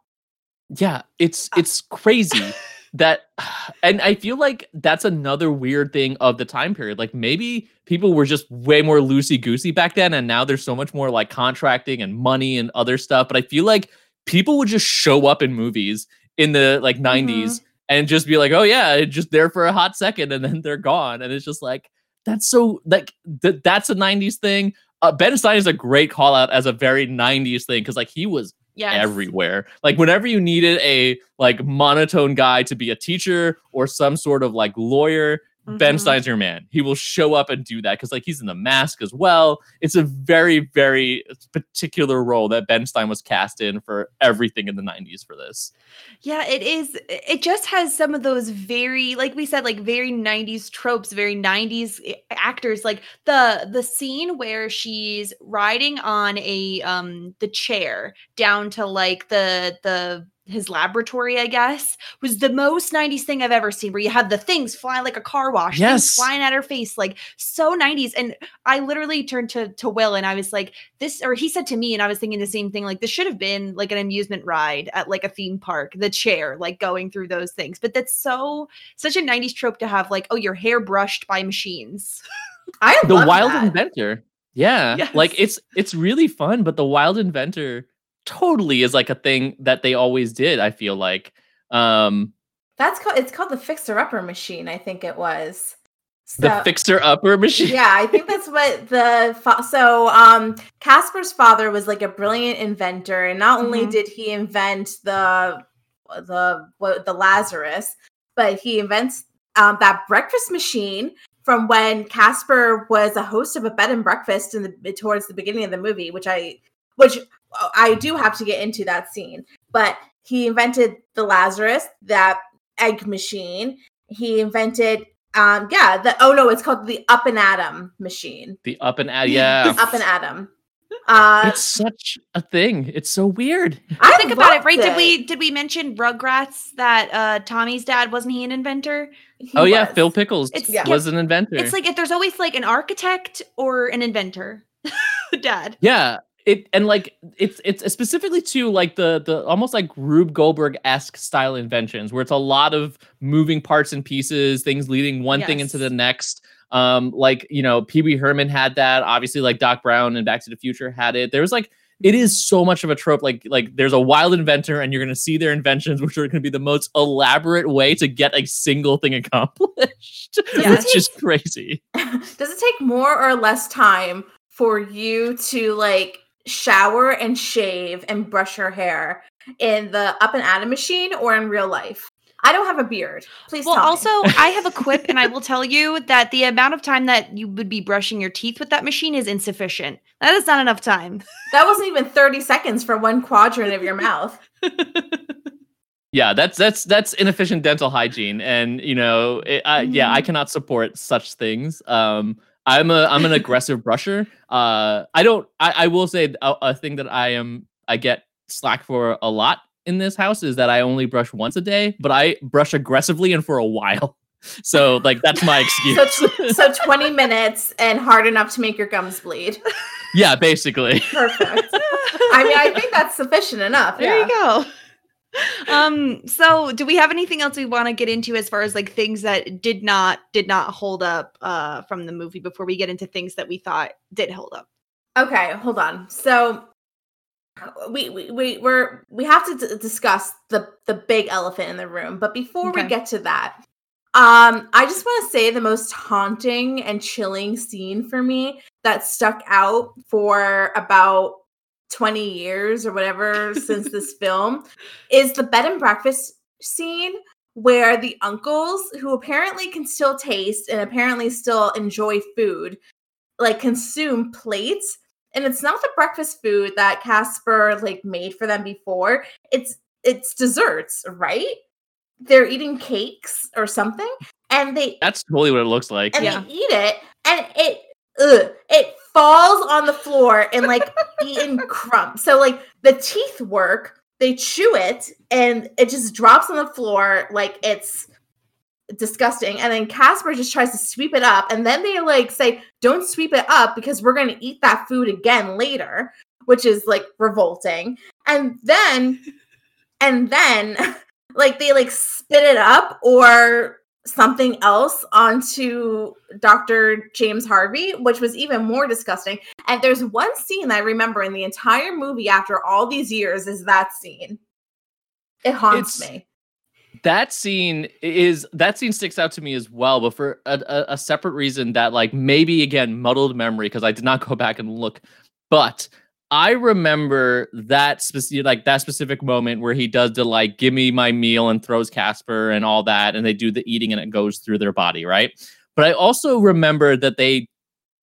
Yeah, it's it's crazy [LAUGHS] that [SIGHS] and I feel like that's another weird thing of the time period. Like maybe people were just way more loosey goosey back then, and now there's so much more like contracting and money and other stuff. But I feel like people would just show up in movies in the like 90s and just be like, oh yeah, just there for a hot second and then they're gone. And it's just like that's so like th- that's a 90s thing. Uh, ben Stein is a great call out as a very 90s thing because like he was Yes. everywhere. Like whenever you needed a like monotone guy to be a teacher or some sort of like lawyer, Ben Mhm. Stein's your man. He will show up and do that because like he's in the mask as well. It's a very very particular role that Ben Stein was cast in for everything in the 90s for this. Yeah, it is. It just has some of those very, like we said, like very '90s tropes, very '90s actors. Like the the scene where she's riding on a um the chair down to like the the his laboratory, I guess, was the most 90s thing I've ever seen, where you have the things flying like a car wash, Yes. things flying at her face, like so 90s. And I literally turned to to Will and I was like, this, or he said to me, and I was thinking the same thing, like this should have been like an amusement ride at like a theme park, the chair, like going through those things. But that's so such a 90s trope to have, like, oh, your hair brushed by machines. I the wild that. inventor yeah like it's it's really fun but the wild inventor totally is like a thing that they always did i feel like um That's called. It's called the fixer upper machine. I think it was. the fixer upper [LAUGHS] machine yeah, I think that's what the fa- so um Casper's father was like a brilliant inventor, and not only Mhm. did he invent the the what, the Lazarus, but he invents um, that breakfast machine from when Casper was a host of a bed and breakfast in the towards the beginning of the movie, which I which uh, I do have to get into that scene, but he invented the Lazarus, that egg machine. He invented um yeah, the oh no, it's called the up and atom machine. the up and at yeah Up and atom. Uh it's such a thing it's so weird I Think about it, right? loved Did we did we mention Rugrats that uh Tommy's dad wasn't he an inventor? He oh yeah phil pickles It's- yeah. was an inventor It's like if there's always like an architect or an inventor. [LAUGHS] dad. Yeah, it and like it's it's specifically to like the the almost like Rube Goldberg esque style inventions where it's a lot of moving parts and pieces, things leading one thing into the next. Um, like you know, Pee Wee Herman had that. Obviously, like Doc Brown and Back to the Future had it. There was like it is so much of a trope. Like like there's a wild inventor, and you're gonna see their inventions, [LAUGHS] which are gonna be the most elaborate way to get a single thing accomplished. Yeah. It's just crazy. [LAUGHS] Does it take more or less time for you to like shower and shave and brush your hair in the up and atom machine or in real life? I don't have a beard. Please Well, tell me. also, I have a quip, and I will tell you that the amount of time that you would be brushing your teeth with that machine is insufficient. That is not enough time. [LAUGHS] that wasn't even 30 seconds for one quadrant of your mouth. [LAUGHS] yeah that's that's that's inefficient dental hygiene and you know it, I, yeah i cannot support such things um i'm a i'm an [LAUGHS] aggressive brusher uh i don't i, I will say a, a thing that i am i get slack for a lot in this house is that i only brush once a day but i brush aggressively and for a while [LAUGHS] so like that's my So, excuse so [LAUGHS] 20 minutes and hard enough to make your gums bleed. yeah basically Perfect. I mean, I think that's sufficient enough. There yeah. you go. Um, so do we have anything else we want to get into as far as like things that did not did not hold up uh from the movie before we get into things that we thought did hold up? Okay, hold on. So we we we we're we have to d- discuss the the big elephant in the room, but before we get to that, um I just want to say the most haunting and chilling scene for me that stuck out for about 20 years or whatever since this [LAUGHS] film is the bed and breakfast scene where the uncles who apparently can still taste and apparently still enjoy food like consume plates and it's not the breakfast food that Casper like made for them before. It's it's desserts, right? They're eating cakes or something, and they that's totally what it looks like and Yeah. they eat it, and it ugh, it falls on the floor and like [LAUGHS] eaten crumb. So like the teeth work, they chew it, and it just drops on the floor like it's disgusting. And then Casper just tries to sweep it up, and then they like say, "Don't sweep it up because we're going to eat that food again later," which is like revolting. And then, and then, [LAUGHS] like they like spit it up or something else onto Dr. James Harvey, which was even more disgusting. And there's one scene that I remember in the entire movie after all these years is that scene. It haunts It's- me. that scene is that scene sticks out to me as well but for a, a, a separate reason that like maybe again muddled memory because i did not go back and look but i remember that specific like that specific moment where he does the like give me my meal and throws casper and all that and they do the eating and it goes through their body right but i also remember that they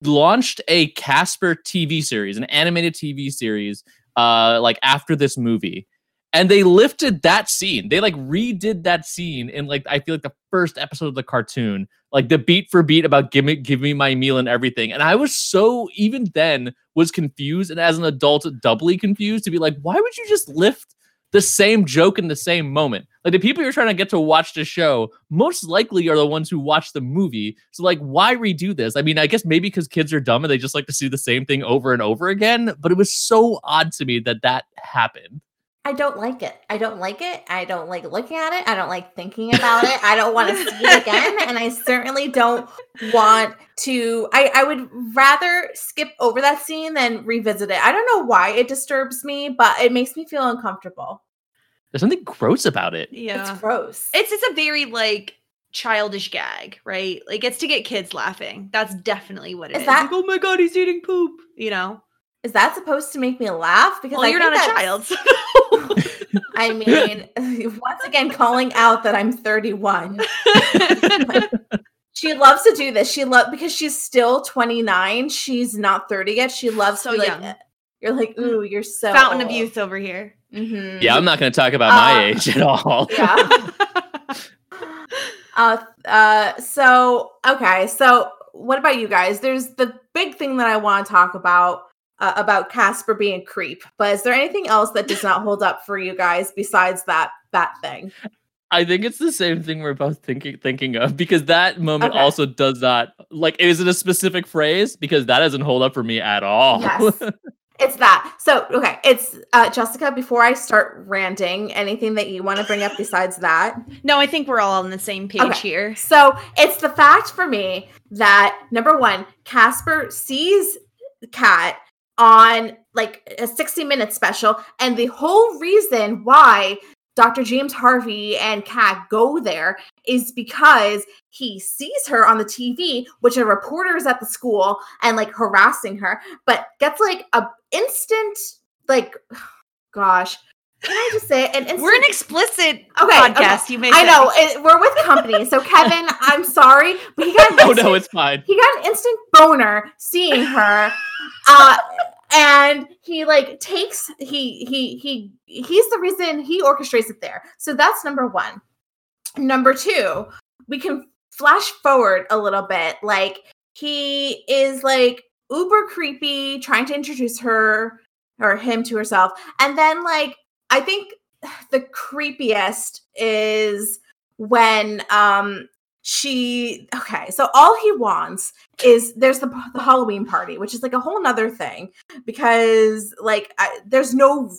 launched a casper tv series an animated tv series uh like after this movie and they lifted that scene. They like redid that scene in like I feel like the first episode of the cartoon, like the beat for beat about give me give me my meal and everything. And I was so even then was confused, and as an adult, doubly confused to be like, why would you just lift the same joke in the same moment. Like the people you're trying to get to watch the show most likely are the ones who watch the movie. So like why redo this? I mean, I guess maybe because kids are dumb and they just like to see the same thing over and over again, but it was so odd to me that that happened. I don't like it. I don't like it. I don't like looking at it. I don't like thinking about it. I don't want to [LAUGHS] see it again. And I certainly don't want to. I, I would rather skip over that scene than revisit it. I don't know why it disturbs me, but it makes me feel uncomfortable. There's something gross about it. Yeah. It's gross. It's it's a very like childish gag, right? Like it's to get kids laughing. That's definitely what it Is is. that- Like, oh my god, he's eating poop. You know? Is that supposed to make me laugh? Because Well, I you're not a child. so- [LAUGHS] I mean, [LAUGHS] once again, calling out that I'm 31. She loves to do this. She love because she's still 29. She's not 30 yet. She loves So to be like, young. eh, you're like, ooh, you're so Fountain of old." youth over here. Mhm. Yeah, I'm not going to talk about my Uh, age at all. Yeah. [LAUGHS] Uh, uh, so okay, so what about you guys? There's the big thing that I want to talk about uh, about Casper being a creep, but is there anything else that does not hold up for you guys besides that that thing? I think it's the same thing we're both thinking thinking of because that moment Okay. also does not like is it a specific phrase because that doesn't hold up for me at all. Yes. [LAUGHS] It's that. So, okay, it's uh Jessica, before I start ranting, anything that you want to bring up besides that? no, I think we're all on the same page Okay. here. So, it's the fact for me that number 1, Casper sees Kat on like a 60 minute special and the whole reason why Dr. James Harvey and Kat go there is because he sees her on the TV, which a reporter is at the school and like harassing her, but gets like a instant like [SIGHS] gosh, can I just say an instant We're an explicit Okay, podcast, you may I say. know it, we're with company. So Kevin, [LAUGHS] I'm sorry, but he got an oh instant, no, it's fine. he got an instant boner seeing her. Uh and he like takes he he he he's the reason he orchestrates it there. So that's number 1. Number 2, we can flash forward a little bit. Like he is like uber creepy trying to introduce her or him to herself. And then like I think the creepiest is when um she okay so all he wants is there's the, the halloween party which is like a whole nother thing because like I, there's no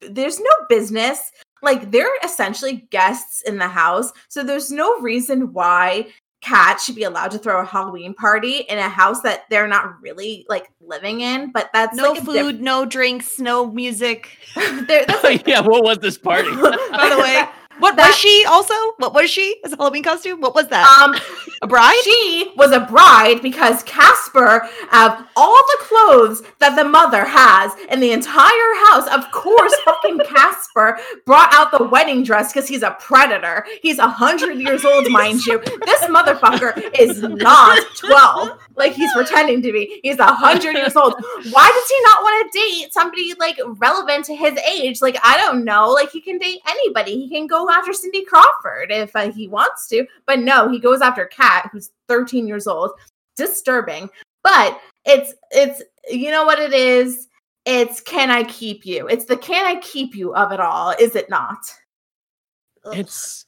there's no business. Like they're essentially guests in the house so there's no reason why Kat should be allowed to throw a halloween party in a house that they're not really like living in but that's no like a food, no drinks, no music. diff- [LAUGHS] there- that's [LAUGHS] like yeah, what was this party? [LAUGHS] By the way, what That- was she also? What was she as a Halloween costume? What was that? um a bride? She was a bride because Casper, of all the clothes that the mother has in the entire house, of course, fucking [LAUGHS] Casper brought out the wedding dress because he's a predator. He's a hundred [LAUGHS] years old, mind you. This [LAUGHS] motherfucker is not twelve, like he's pretending to be. He's a hundred years old. Why does he not want to date somebody like relevant to his age? Like I don't know. Like he can date anybody. He can go after Cindy Crawford if uh, he wants to, but no, he goes after Kat, who's 13 years old. Disturbing, but it's it's you know what it is. It's can I keep you? It's the can I keep you of it all, is it not? It's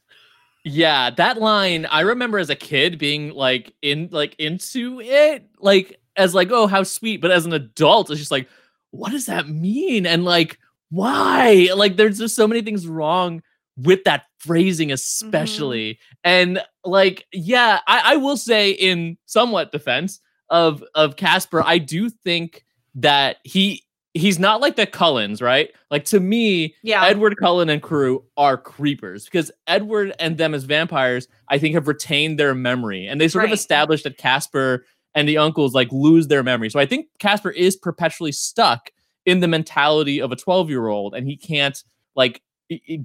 yeah, that line I remember as a kid being like in like into it, like as like, oh, how sweet. But as an adult, it's just like, what does that mean? And like, why? Like, there's just so many things wrong with that phrasing, mm-hmm. especially. And like, yeah, I, I will say in somewhat defense of of Casper, I do think that he he's not like the Cullens, right? Like to me, Yeah. Edward Cullen and crew are creepers because Edward and them as vampires, I think, have retained their memory and they sort of established that Casper and the uncles like lose their memory. So I think Casper is perpetually stuck in the mentality of a 12 year old and he can't like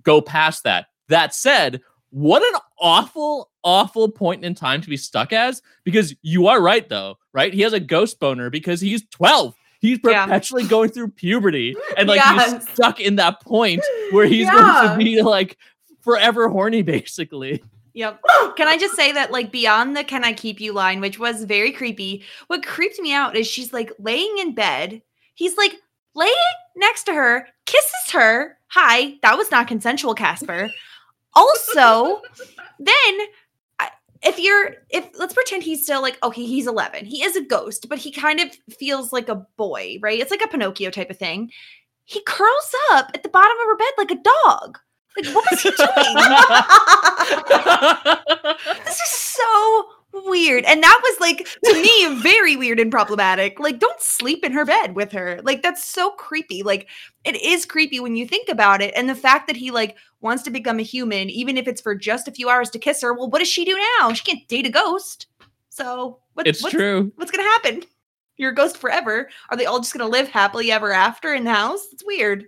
go past that. That said, what an awful, awful point in time to be stuck as because you are right though, right? He has a ghost boner because he's 12. He's Yeah. perpetually going through puberty [LAUGHS] and like he's stuck in that point where he's going to be like forever horny basically. Yep. Can I just say that, like, beyond the can I keep you line, which was very creepy, what creeped me out is she's like laying in bed. He's like laying next to her, kisses her. Hi, that was not consensual, Casper. Also, [LAUGHS] then if you're if let's pretend he's still like okay he's 11 he is a ghost but he kind of feels like a boy right? It's like a pinocchio type of thing. He curls up at the bottom of her bed like a dog. Like what was he doing? [LAUGHS] [LAUGHS] This is so weird and that was like to me very weird and problematic like don't sleep in her bed with her like that's so creepy like it is creepy when you think about it and the fact that he like wants to become a human even if it's for just a few hours to kiss her well what does she do now she can't date a ghost so what, it's what's, true. what's gonna happen you're a ghost forever are they all just gonna live happily ever after in the house it's weird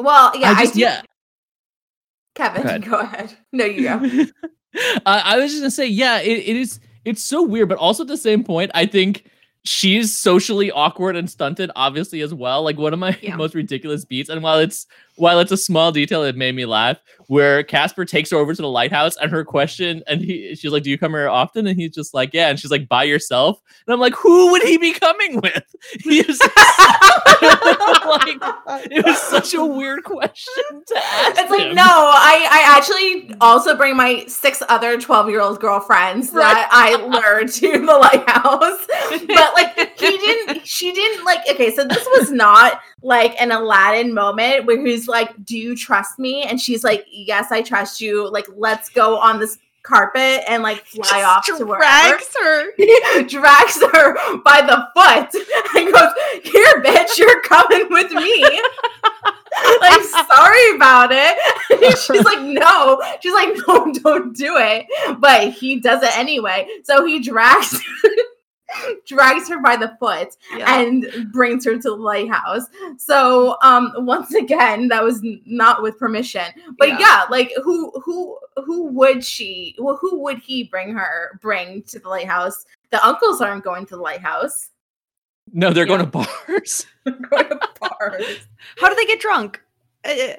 well, yeah, I I, do. yeah. Kevin, Go ahead. [LAUGHS] go ahead. No, you go. [LAUGHS] I, I was just gonna say, yeah, it, it is. It's so weird, but also at the same point, I think she's socially awkward and stunted, obviously as well. Like one of my [LAUGHS] Yeah. most ridiculous beats, and while it's while it's a small detail, it made me laugh. Where Casper takes her over to the lighthouse, and her question, and he, she's like, "Do you come here often?" And he's just like, "Yeah," and she's like, "By yourself?" And I'm like, "Who would he be coming with?" [LAUGHS] He [LAUGHS] like, it was such a weird question to ask. It's like him. no, I I actually also bring my six other twelve year old girlfriends that I lured to the lighthouse, [LAUGHS] but like he didn't, she didn't like. Okay, so this was not like an Aladdin moment where he's like, "Do you trust me?" And she's like, "Yes, I trust you. Like, let's go on this." carpet and like fly Just off to wherever drags her [LAUGHS] drags her by the foot and goes, Here, bitch, you're coming with me. [LAUGHS] like, sorry about it. [LAUGHS] She's like, No. She's like, No, don't do it. But he does it anyway. So he drags [LAUGHS] drags her by the foot Yeah. and brings her to the lighthouse. So um once again, that was not with permission. But Yeah. yeah, like who who who would she well, who would he bring her bring to the lighthouse? The uncles aren't going to the lighthouse. no, they're going to bars. [LAUGHS] They're going to bars. How do they get drunk? Uh,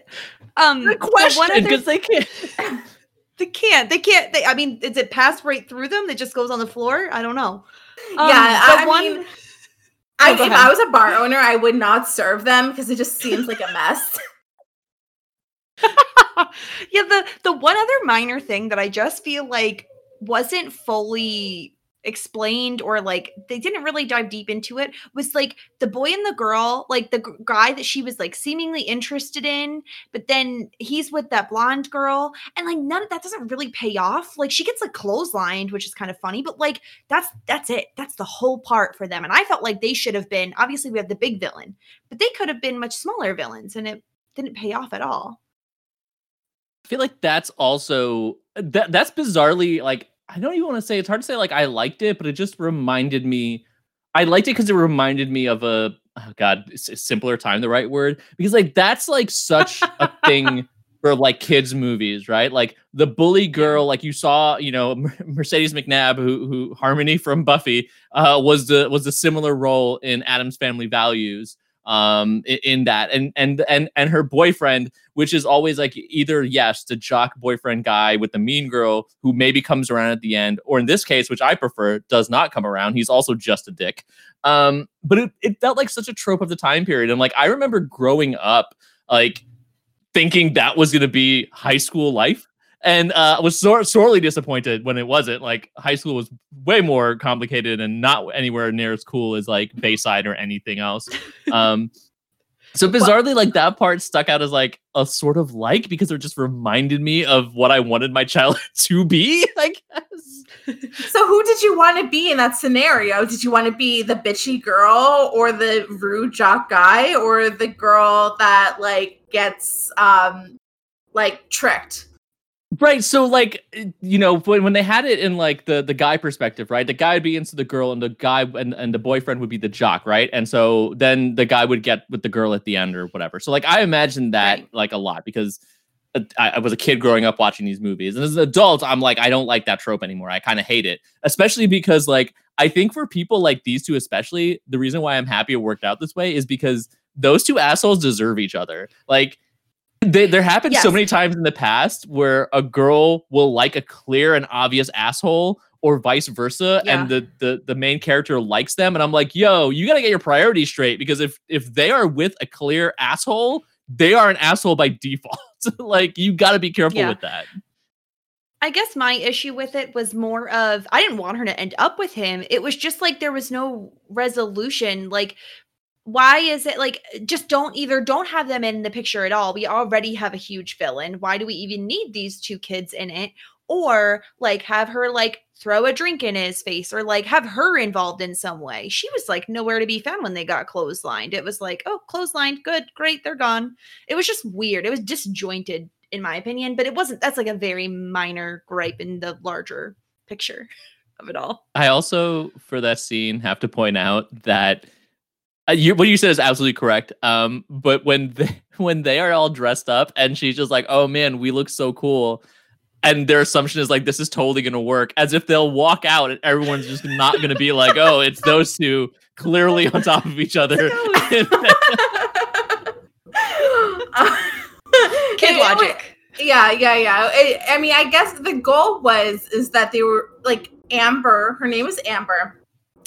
um, the question, one other- because they can't. [LAUGHS] they can't. They can't. They, I mean, is it pass right through them? That just goes on the floor? I don't know. Um, yeah, I, I one. mean I, Oh, if. I was a bar owner, I would not serve them because it just seems like a mess. [LAUGHS] yeah, the the one other minor thing that I just feel like wasn't fully explained or like they didn't really dive deep into it was like the boy and the girl like the g- guy that she was like seemingly interested in but then he's with that blonde girl and like none of that doesn't really pay off. Like she gets like clotheslined which is kind of funny but like that's that's it. That's the whole part for them and i felt like they should have been obviously we have the big villain but they could have been much smaller villains and it didn't pay off at all. I feel like that's also that that's bizarrely like I don't even want to say it's hard to say like I liked it, but it just reminded me. I liked it because it reminded me of a oh god, simpler time the right word? Because like that's like such a [LAUGHS] thing for like kids movies, right? Like the bully girl, like you saw, you know, Mercedes McNabb, who who Harmony from Buffy, uh, was the was a similar role in Addams Family Values um in that and and and and her boyfriend which is always like either yes the jock boyfriend guy with the mean girl who maybe comes around at the end or in this case which i prefer does not come around he's also just a dick. Um but it, it felt like such a trope of the time period and like i remember growing up like thinking that was going to be high school life and uh was sor- sorely disappointed when it wasn't like high school was way more complicated and not anywhere near as cool as like bayside or anything else [LAUGHS] um so bizarrely like that part stuck out as like a sort of like because it just reminded me of what i wanted my child [LAUGHS] to be [LAUGHS] i guess So who did you want to be in that scenario? Did you want to be the bitchy girl or the rude jock guy or the girl that like gets um like tricked? Right. So like you know when, when they had it in like the the guy perspective, right? The guy would be into the girl and the guy and, and the boyfriend would be the jock, right? And so then the guy would get with the girl at the end or whatever. So like I imagine that Right. like a lot because I, I was a kid growing up watching these movies. And as an adult, I'm like, I don't like that trope anymore. I kind of hate it. Especially because like I think for people like these two, especially, the reason why I'm happy it worked out this way is because those two assholes deserve each other. Like they, there happened so many times in the past where a girl will like a clear and obvious asshole or vice versa Yeah. and the, the the main character likes them and i'm like yo you got to get your priorities straight because if if they are with a clear asshole they are an asshole by default [LAUGHS] like you got to be careful Yeah. with that I guess my issue with it was more of I didn't want her to end up with him. It was just like there was no resolution. Like, why is it like just don't either don't have them in the picture at all? We already have a huge villain. Why do we even need these two kids in it? Or like have her like throw a drink in his face or like have her involved in some way. She was like nowhere to be found when they got clotheslined. It was like, oh, clotheslined, good, great, they're gone. It was just weird. It was disjointed in my opinion, but it wasn't that's like a very minor gripe in the larger picture [LAUGHS] of it all. I also, for that scene, have to point out that uh, you, what you said is absolutely correct. Um, but when they, [LAUGHS] when they are all dressed up and she's just like, "Oh man, we look so cool," and their assumption is like, "This is totally gonna work," as if they'll walk out and everyone's just not gonna be like, "Oh, it's those two clearly on top of each other." [LAUGHS] [LAUGHS] Kid It- it logic. Yeah, yeah, yeah. I, I mean, I guess the goal was is that they were like Amber. Her name was Amber.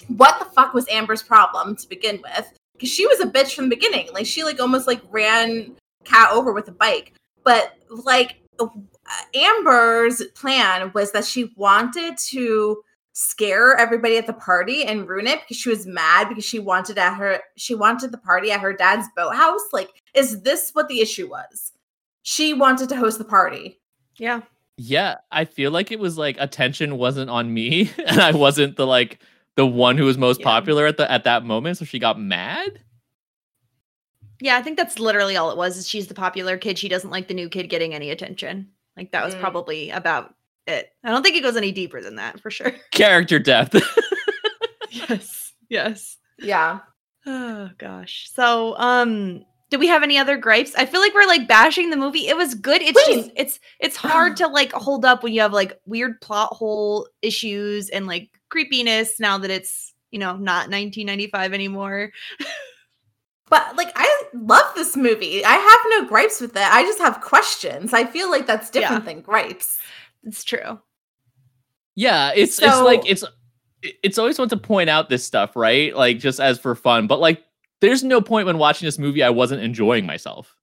What the fuck was Amber's problem to begin with? Because she was a bitch from the beginning. Like she like almost like ran Kat over with a bike. But like uh, Amber's plan was that she wanted to scare everybody at the party and ruin it because she was mad because she wanted at her she wanted the party at her dad's boathouse. Like, is this what the issue was? She wanted to host the party. Yeah. yeah, I feel like it was like attention wasn't on me, [LAUGHS] and I wasn't the like the one who was most Yeah. popular at the at that moment, so she got mad. Yeah, I think that's literally all it was. Is she's the popular kid. She doesn't like the new kid getting any attention. Like that was Mm. probably about it. I don't think it goes any deeper than that for sure. [LAUGHS] Character depth. [LAUGHS] yes. Yes. Yeah. [SIGHS] Oh gosh. So, um, do we have any other gripes? I feel like we're like bashing the movie. It was good. It's Wait. just it's it's hard to like hold up when you have like weird plot hole issues and like creepiness now that it's, you know, not 1995 anymore. But like I love this movie. I have no gripes with it. I just have questions. I feel like that's different than gripes. It's true. Yeah, it's it's like it's it's always fun to point out this stuff, right? Like just as for fun. But like there's no point when watching this movie I wasn't enjoying myself.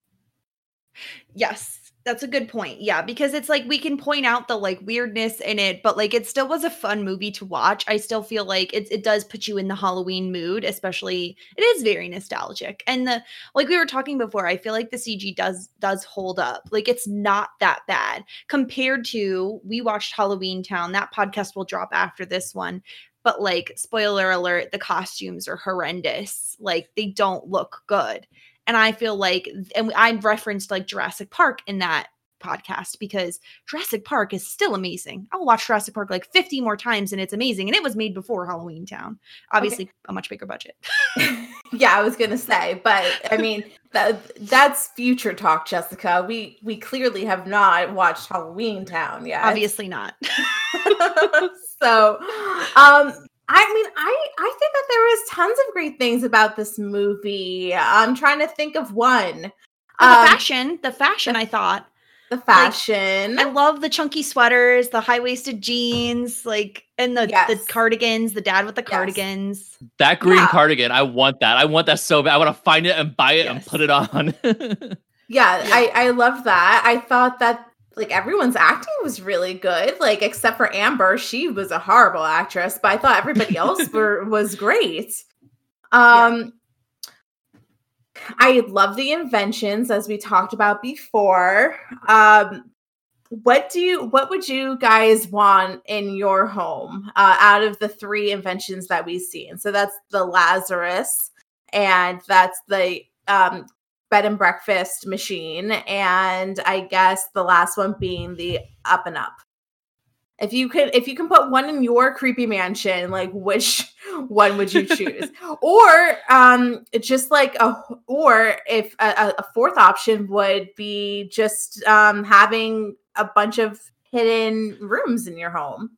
Yes. That's a good point. Yeah, because it's like we can point out the like weirdness in it, but like it still was a fun movie to watch. I still feel like it it does put you in the Halloween mood, especially it is very nostalgic. And the like we were talking before, I feel like the CG does does hold up. Like it's not that bad compared to we watched Halloween Town. That podcast will drop after this one. But like spoiler alert, the costumes are horrendous. Like they don't look good. And I feel like, and I referenced like Jurassic Park in that podcast because Jurassic Park is still amazing. I'll watch Jurassic Park like 50 more times and it's amazing. And it was made before Halloween Town. Obviously, a much bigger budget. [LAUGHS] [LAUGHS] yeah, I was gonna say, but I mean that that's future talk, Jessica. We we clearly have not watched Halloween Town yet. Obviously not. [LAUGHS] so um I mean, I I think that there is tons of great things about this movie. I'm trying to think of one. Well, Um, the fashion, the fashion, I thought. the fashion. I love the chunky sweaters, the high waisted jeans, like, and the, the cardigans, the dad with the Yes. cardigans. That green Yeah. cardigan, I want that. I want that so bad. I want to find it and buy it and put it on. [LAUGHS] Yeah, I I love that. I thought that like everyone's acting was really good, like except for Amber, she was a horrible actress, but I thought everybody [LAUGHS] else were was great. Um I love the inventions as we talked about before. Um what do you what would you guys want in your home uh, out of the three inventions that we've seen? So that's the Lazarus and that's the um bed and breakfast machine and i guess the last one being the up and up. If you could if you can put one in your creepy mansion like which [LAUGHS] one would you choose? [LAUGHS] Or um just like a or if a, a- a fourth option would be just um having a bunch of hidden rooms in your home.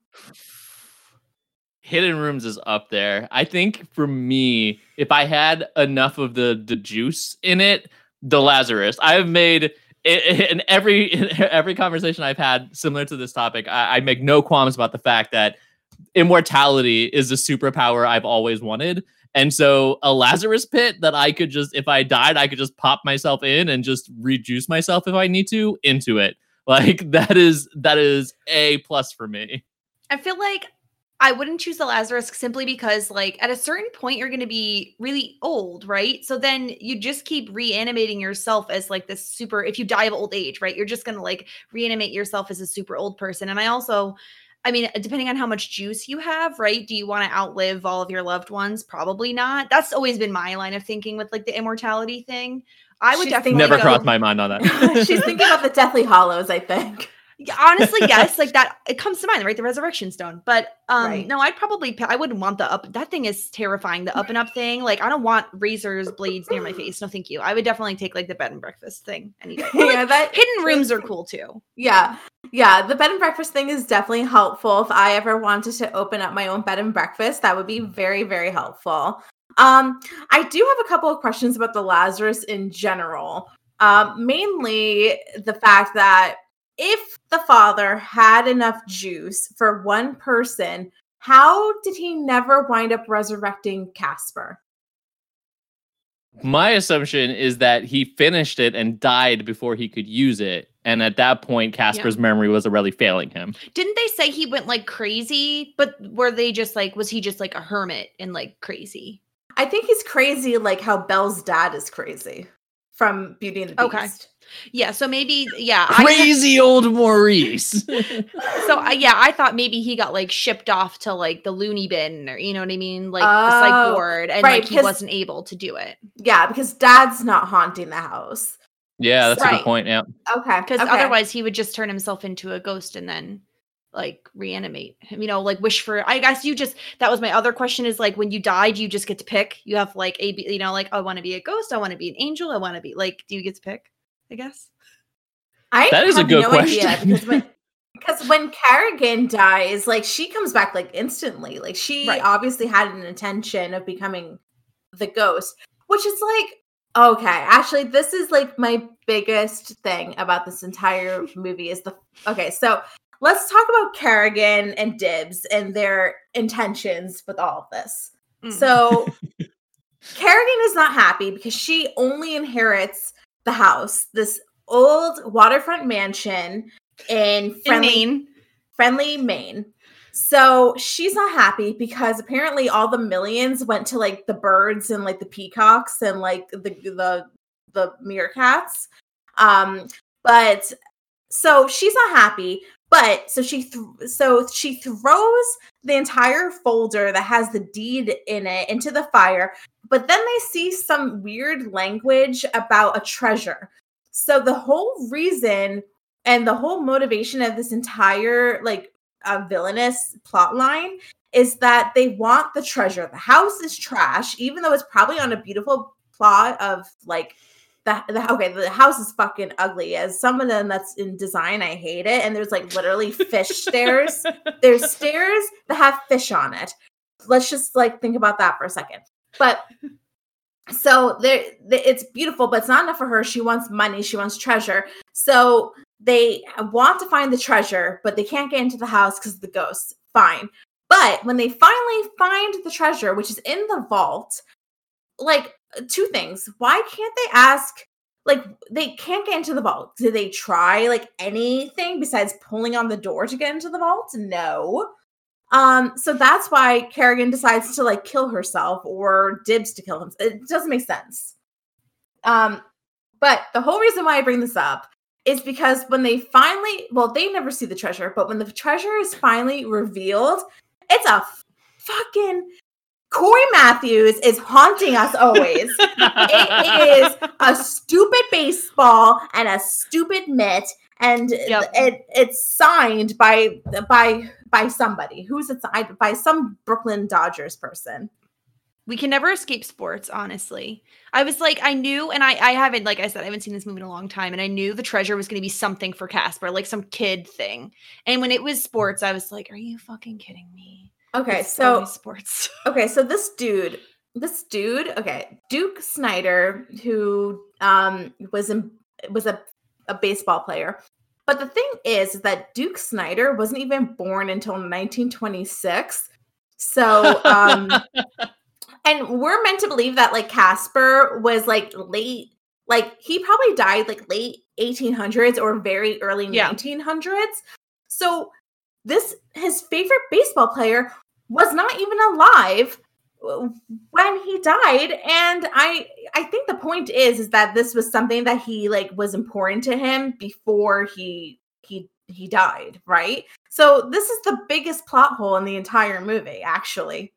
Hidden Rooms is up there. I think for me, if I had enough of the the juice in it, the Lazarus. I've made in every in every conversation I've had similar to this topic, I, I make no qualms about the fact that immortality is a superpower I've always wanted. And so a Lazarus pit that I could just, if I died, I could just pop myself in and just rejuice myself if I need to into it. Like [LAUGHS] that is that is a plus for me. I feel like I wouldn't choose the Lazarus simply because, like, at a certain point, you're going to be really old, right? So then you just keep reanimating yourself as like this super. If you die of old age, right, you're just going to like reanimate yourself as a super old person. And I also, I mean, depending on how much juice you have, right? Do you want to outlive all of your loved ones? Probably not. That's always been my line of thinking with like the immortality thing. I would She's definitely Never go- crossed my mind on that. [LAUGHS] She's thinking about the Deathly Hallows, I think. Yeah, honestly, yes, like [LAUGHS] that. It comes to mind, right? The resurrection stone. But um, Right. no, I'd probably. I wouldn't want the up. That thing is terrifying. The up and up thing. Like, I don't want razors, blades near my face. No, thank you. I would definitely take like the bed and breakfast thing any day. Or, like, that hidden rooms are cool too. Yeah. Yeah, the bed and breakfast thing is definitely helpful. If I ever wanted to open up my own bed and breakfast, that would be very, very helpful. Um, I do have a couple of questions about the Lazarus in general. Um, mainly the fact that if the father had enough juice for one person, how did he never wind up resurrecting Casper? My assumption is that he finished it and died before he could use it. And at that point, Casper's memory was already failing him. Didn't they say he went like crazy? But were they just like? Was he just like a hermit and like crazy? I think he's crazy like how Belle's dad is crazy from Beauty and the Beast. Okay. Yeah. So maybe. Yeah. I- Crazy old Maurice. [LAUGHS] [LAUGHS] So I yeah, I thought maybe he got like shipped off to like the loony bin or you know what I mean, like the Oh, psych ward, and right, like he wasn't able to do it Yeah, because dad's not haunting the house. yeah, that's a good point. Yeah. Okay. because okay. otherwise he would just turn himself into a ghost and then like reanimate him. You know, like wish for. I guess you just that was my other question is like when you died, you just get to pick. You have like a B- you know like I want to be a ghost, I want to be an angel, I want to be like. Do you get to pick? I guess. I That is a have good no question. idea because when because when Carrigan dies, like she comes back like instantly. Like she Right. obviously had an intention of becoming the ghost, which is like okay. Actually, this is like my biggest thing about this entire movie is the okay. So let's talk about Carrigan and Dibs and their intentions with all of this. Mm. So [LAUGHS] Carrigan is not happy because she only inherits the house, this old waterfront mansion in in friendly, Maine. friendly Maine. So she's not happy because apparently all the millions went to like the birds and like the peacocks and like the the the meerkats. Um, but so she's not happy. But so she th- so she throws the entire folder that has the deed in it into the fire. But then they see some weird language about a treasure. So the whole reason and the whole motivation of this entire like uh, villainous plot line is that they want the treasure. The house is trash, even though it's probably on a beautiful plot of like the, the okay, the house is fucking ugly. As someone that's in design, I hate it. And there's like literally fish stairs. [LAUGHS] There's stairs that have fish on it. Let's just like think about that for a second. But so there it's beautiful, but it's not enough for her. She wants money, she wants treasure. So they want to find the treasure, but they can't get into the house because of the ghosts. Fine. But when they finally find the treasure, which is in the vault, like two things. Why can't they ask? Like they can't get into the vault. Did they try like anything besides pulling on the door to get into the vault? No. Um, so that's why Carrigan decides to like kill herself or dibs to kill him. It doesn't make sense. Um, but the whole reason why I bring this up is because when they finally, well, they never see the treasure, but when the treasure is finally revealed, it's a fucking Cory Matthews is haunting us always. [LAUGHS] It is a stupid baseball and a stupid mitt, and Yep. it it's signed by by by somebody. Who's it signed by? Some Brooklyn Dodgers person. We can never escape sports, honestly. I was like, I knew, and I, I haven't, like I said, I haven't seen this movie in a long time, and I knew the treasure was going to be something for Casper, like some kid thing. And when it was sports, I was like, Are you fucking kidding me? Okay, It's so sports. [LAUGHS] okay, so this dude, this dude, okay, Duke Snider, who um was in was a a baseball player. But the thing is, is that Duke Snider wasn't even born until 1926. So, um, [LAUGHS] and we're meant to believe that like Casper was like late, like he probably died like late 1800s or very early Yeah. 1900s. So, this his favorite baseball player was not even alive uh, when he died and i i think the point is is that this was something that he like was important to him before he he he died right so this is the biggest plot hole in the entire movie actually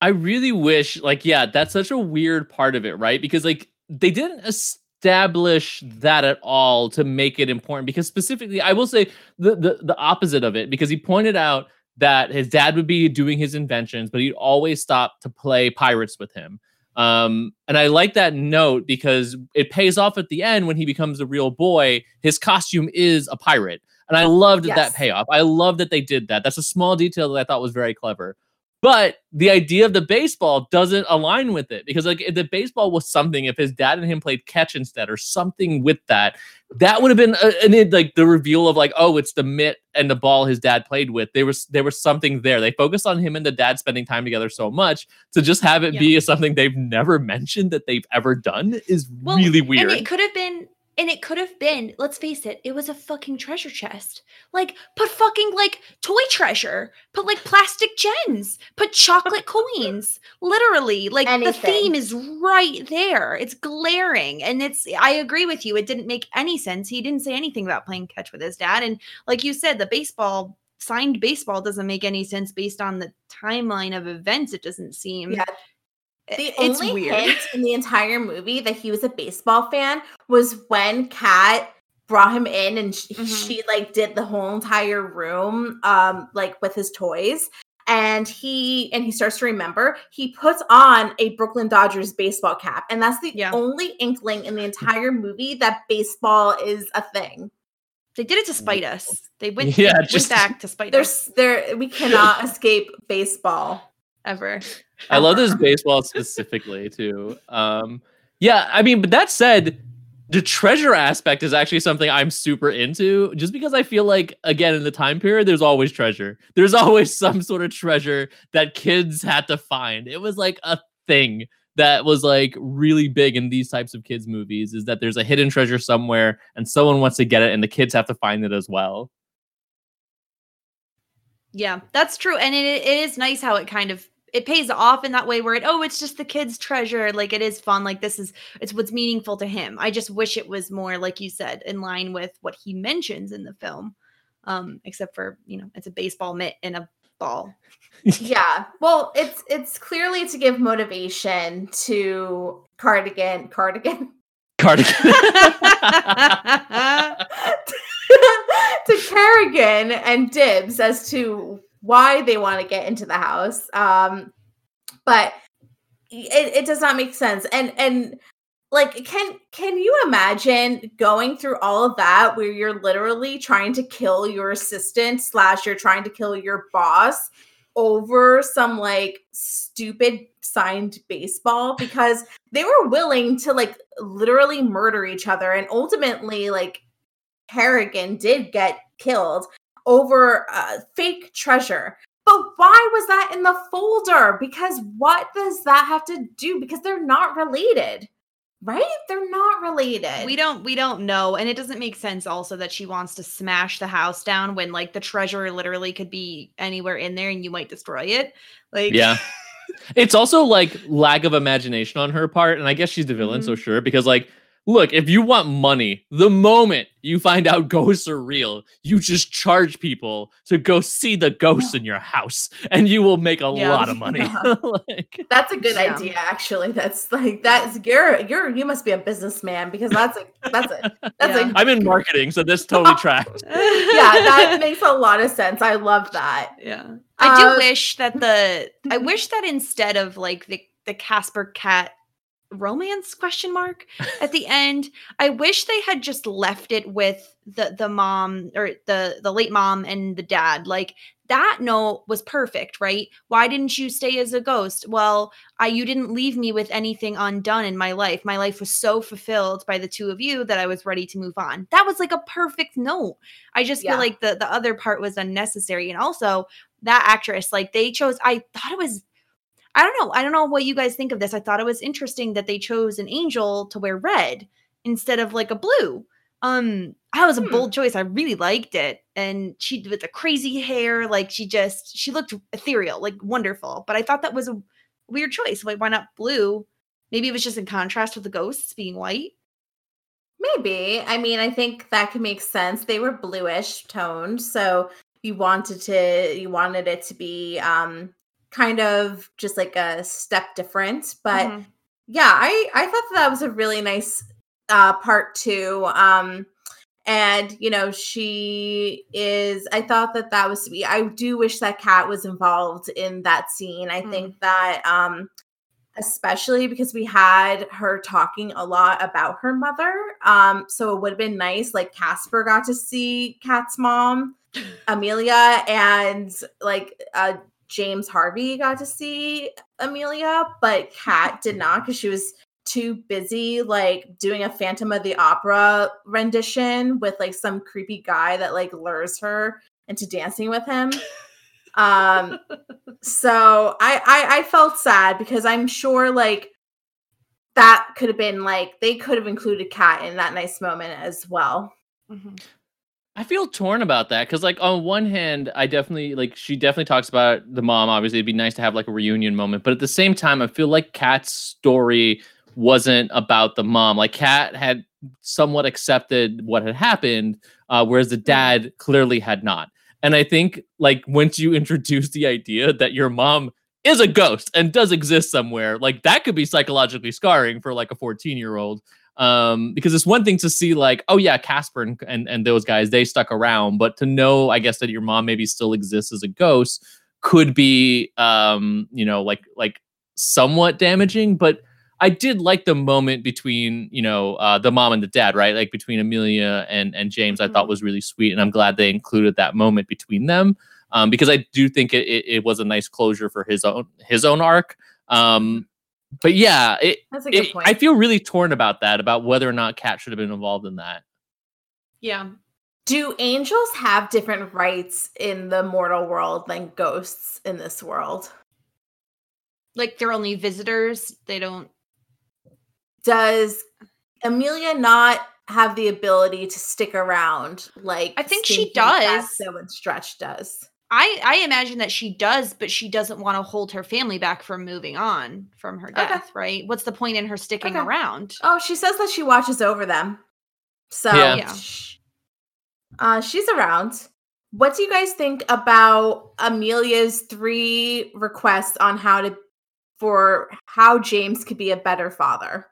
I really wish, like, yeah, that's such a weird part of it, right? Because like they didn't establish that at all to make it important. Because specifically, I will say the the, the opposite of it, because he pointed out that his dad would be doing his inventions, but he'd always stop to play pirates with him. Um, and I like that note because it pays off at the end when he becomes a real boy. His costume is a pirate. And I loved Yes. that payoff. I love that they did that. That's a small detail that I thought was very clever. But the idea of the baseball doesn't align with it because like if the baseball was something if his dad and him played catch instead or something with that that would have been a, and it, like the reveal of like oh it's the mitt and the ball his dad played with. There was there was something there. They focused on him and the dad spending time together so much to just have it Yeah. be something they've never mentioned that they've ever done is Well, really weird And it could have been, and it could have been, let's face it, it was a fucking treasure chest. Like, put fucking like toy treasure, put like plastic gems, put chocolate coins. Literally, like the theme is right there. It's glaring. And it's, I agree with you. It didn't make any sense. He didn't say anything about playing catch with his dad. And like you said, the baseball, signed baseball doesn't make any sense based on the timeline of events. It doesn't seem. Yeah. I- the it's only weird. hint in the entire movie that he was a baseball fan was when Kat brought him in and she, Mhm. she like did the whole entire room um like with his toys and he and he starts to remember he puts on a Brooklyn Dodgers baseball cap and that's the Yeah. only inkling in the [LAUGHS] entire movie that baseball is a thing. They did it to spite us. They went, Yeah, they just- went back to spite us There's there we cannot [LAUGHS] escape baseball. Ever. I love this baseball specifically too. Um, yeah, I mean, but that said, the treasure aspect is actually something I'm super into, just because I feel like again in the time period, there's always treasure. There's [LAUGHS] always some sort of treasure that kids had to find. It was like a thing that was like really big in these types of kids movies is that there's a hidden treasure somewhere and someone wants to get it and the kids have to find it as well. Yeah, that's true, and it, it is nice how it kind of it pays off in that way where it oh it's just the kid's treasure like it is fun like this is it's what's meaningful to him. I just wish it was more like you said in line with what he mentions in the film, um, except for you know it's a baseball mitt and a ball. [LAUGHS] yeah well it's it's clearly to give motivation to cardigan cardigan [LAUGHS] Cardigan. [LAUGHS] to Carrigan and Dibs as to why they want to get into the house. Um, but it, it does not make sense. And and like can can you imagine going through all of that where you're literally trying to kill your assistant slash you're trying to kill your boss over some like stupid signed baseball because they were willing to like literally murder each other and ultimately like Harrigan did get killed over uh, fake treasure. But why was that in the folder? Because what does that have to do? Because they're not related, right? They're not related. we don't we don't know and it doesn't make sense also that she wants to smash the house down when like the treasure literally could be anywhere in there and you might destroy it. Like Yeah. [LAUGHS] It's also like lack of imagination on her part. And I guess she's the villain, so Mm-hmm. sure. Because, like, look, if you want money, the moment you find out [LAUGHS] ghosts are real, you just charge people to go see the ghosts in your house and you will make a Yeah. lot of money. Yeah. [LAUGHS] [LAUGHS] like, that's a good Yeah. idea, actually. That's like that's you're you're you must be a businessman because that's a that's a that's Yeah. a I'm in marketing, so this totally tracks. yeah, that makes a lot of sense. I love that. Yeah. I do Uh, wish that the I wish that instead of like the the Casper Kat romance question mark at the end, I wish they had just left it with the the mom or the the late mom and the dad. Like that note was perfect, right? Why didn't you stay as a ghost? Well, I you didn't leave me with anything undone in my life. My life was so fulfilled by the two of you that I was ready to move on. That was like a perfect note. I just Yeah. feel like the the other part was unnecessary. And also that actress, like they chose I thought it was I don't know. I don't know what you guys think of this. I thought it was interesting that they chose an angel to wear red instead of like a blue. Um, that was a Hmm. bold choice. I really liked it. And she with the crazy hair, like she just she looked ethereal, like wonderful. But I thought that was a weird choice. Like, why not blue? Maybe it was just in contrast with the ghosts being white. Maybe. I mean, I think that could make sense. They were bluish toned, so you wanted to you wanted it to be um kind of just like a step different, but Mhm. yeah, I I thought that was a really nice uh part too. Um and you know, she is I thought that that was to be I do wish that Kat was involved in that scene. I Mm. think that um especially because we had her talking a lot about her mother. Um, so it would have been nice, like Casper got to see Kat's mom, [LAUGHS] Amelia, and like uh, James Harvey got to see Amelia, but Kat [LAUGHS] did not because she was too busy like doing a Phantom of the Opera rendition with like some creepy guy that like lures her into dancing with him. Um [LAUGHS] so I, I I felt sad because I'm sure like that could have been like they could have included Kat in that nice moment as well. Mhm. I feel torn about that because, like, on one hand, I definitely like she definitely talks about the mom. Obviously, it'd be nice to have like a reunion moment, but at the same time, I feel like Kat's story wasn't about the mom. Like, Kat had somewhat accepted what had happened, uh, whereas the dad clearly had not. And I think, like, once you [LAUGHS] introduce the idea that your mom is a ghost and does exist somewhere, like that could be psychologically scarring for like a 14 year old um because it's one thing to see like oh yeah casper and, and and those guys they stuck around but to know i guess that your mom maybe still exists as a ghost could be um you know like like somewhat damaging but i did like the moment between you know uh the mom and the dad right like between amelia and and james i thought Mhm. was really sweet and i'm glad they included that moment between them um because i do think it, it, it was a nice closure for his own his own arc um but yeah it, That's a good it- point. I feel really torn about that, about whether or not Kat should have been involved in that. Yeah. Do angels have different rights in the mortal world than ghosts in this world? Like they're only visitors. They don't Does Amelia not have the ability to stick around like I think she does. So and Stretch does? I I imagine that she does, but she doesn't want to hold her family back from moving on from her Okay. death, right? What's the point in her sticking Okay. around? Oh, she says that she watches over them. So Yeah. Yeah. uh, she's around. What do you guys think about Amelia's three requests on how to for how James could be a better father?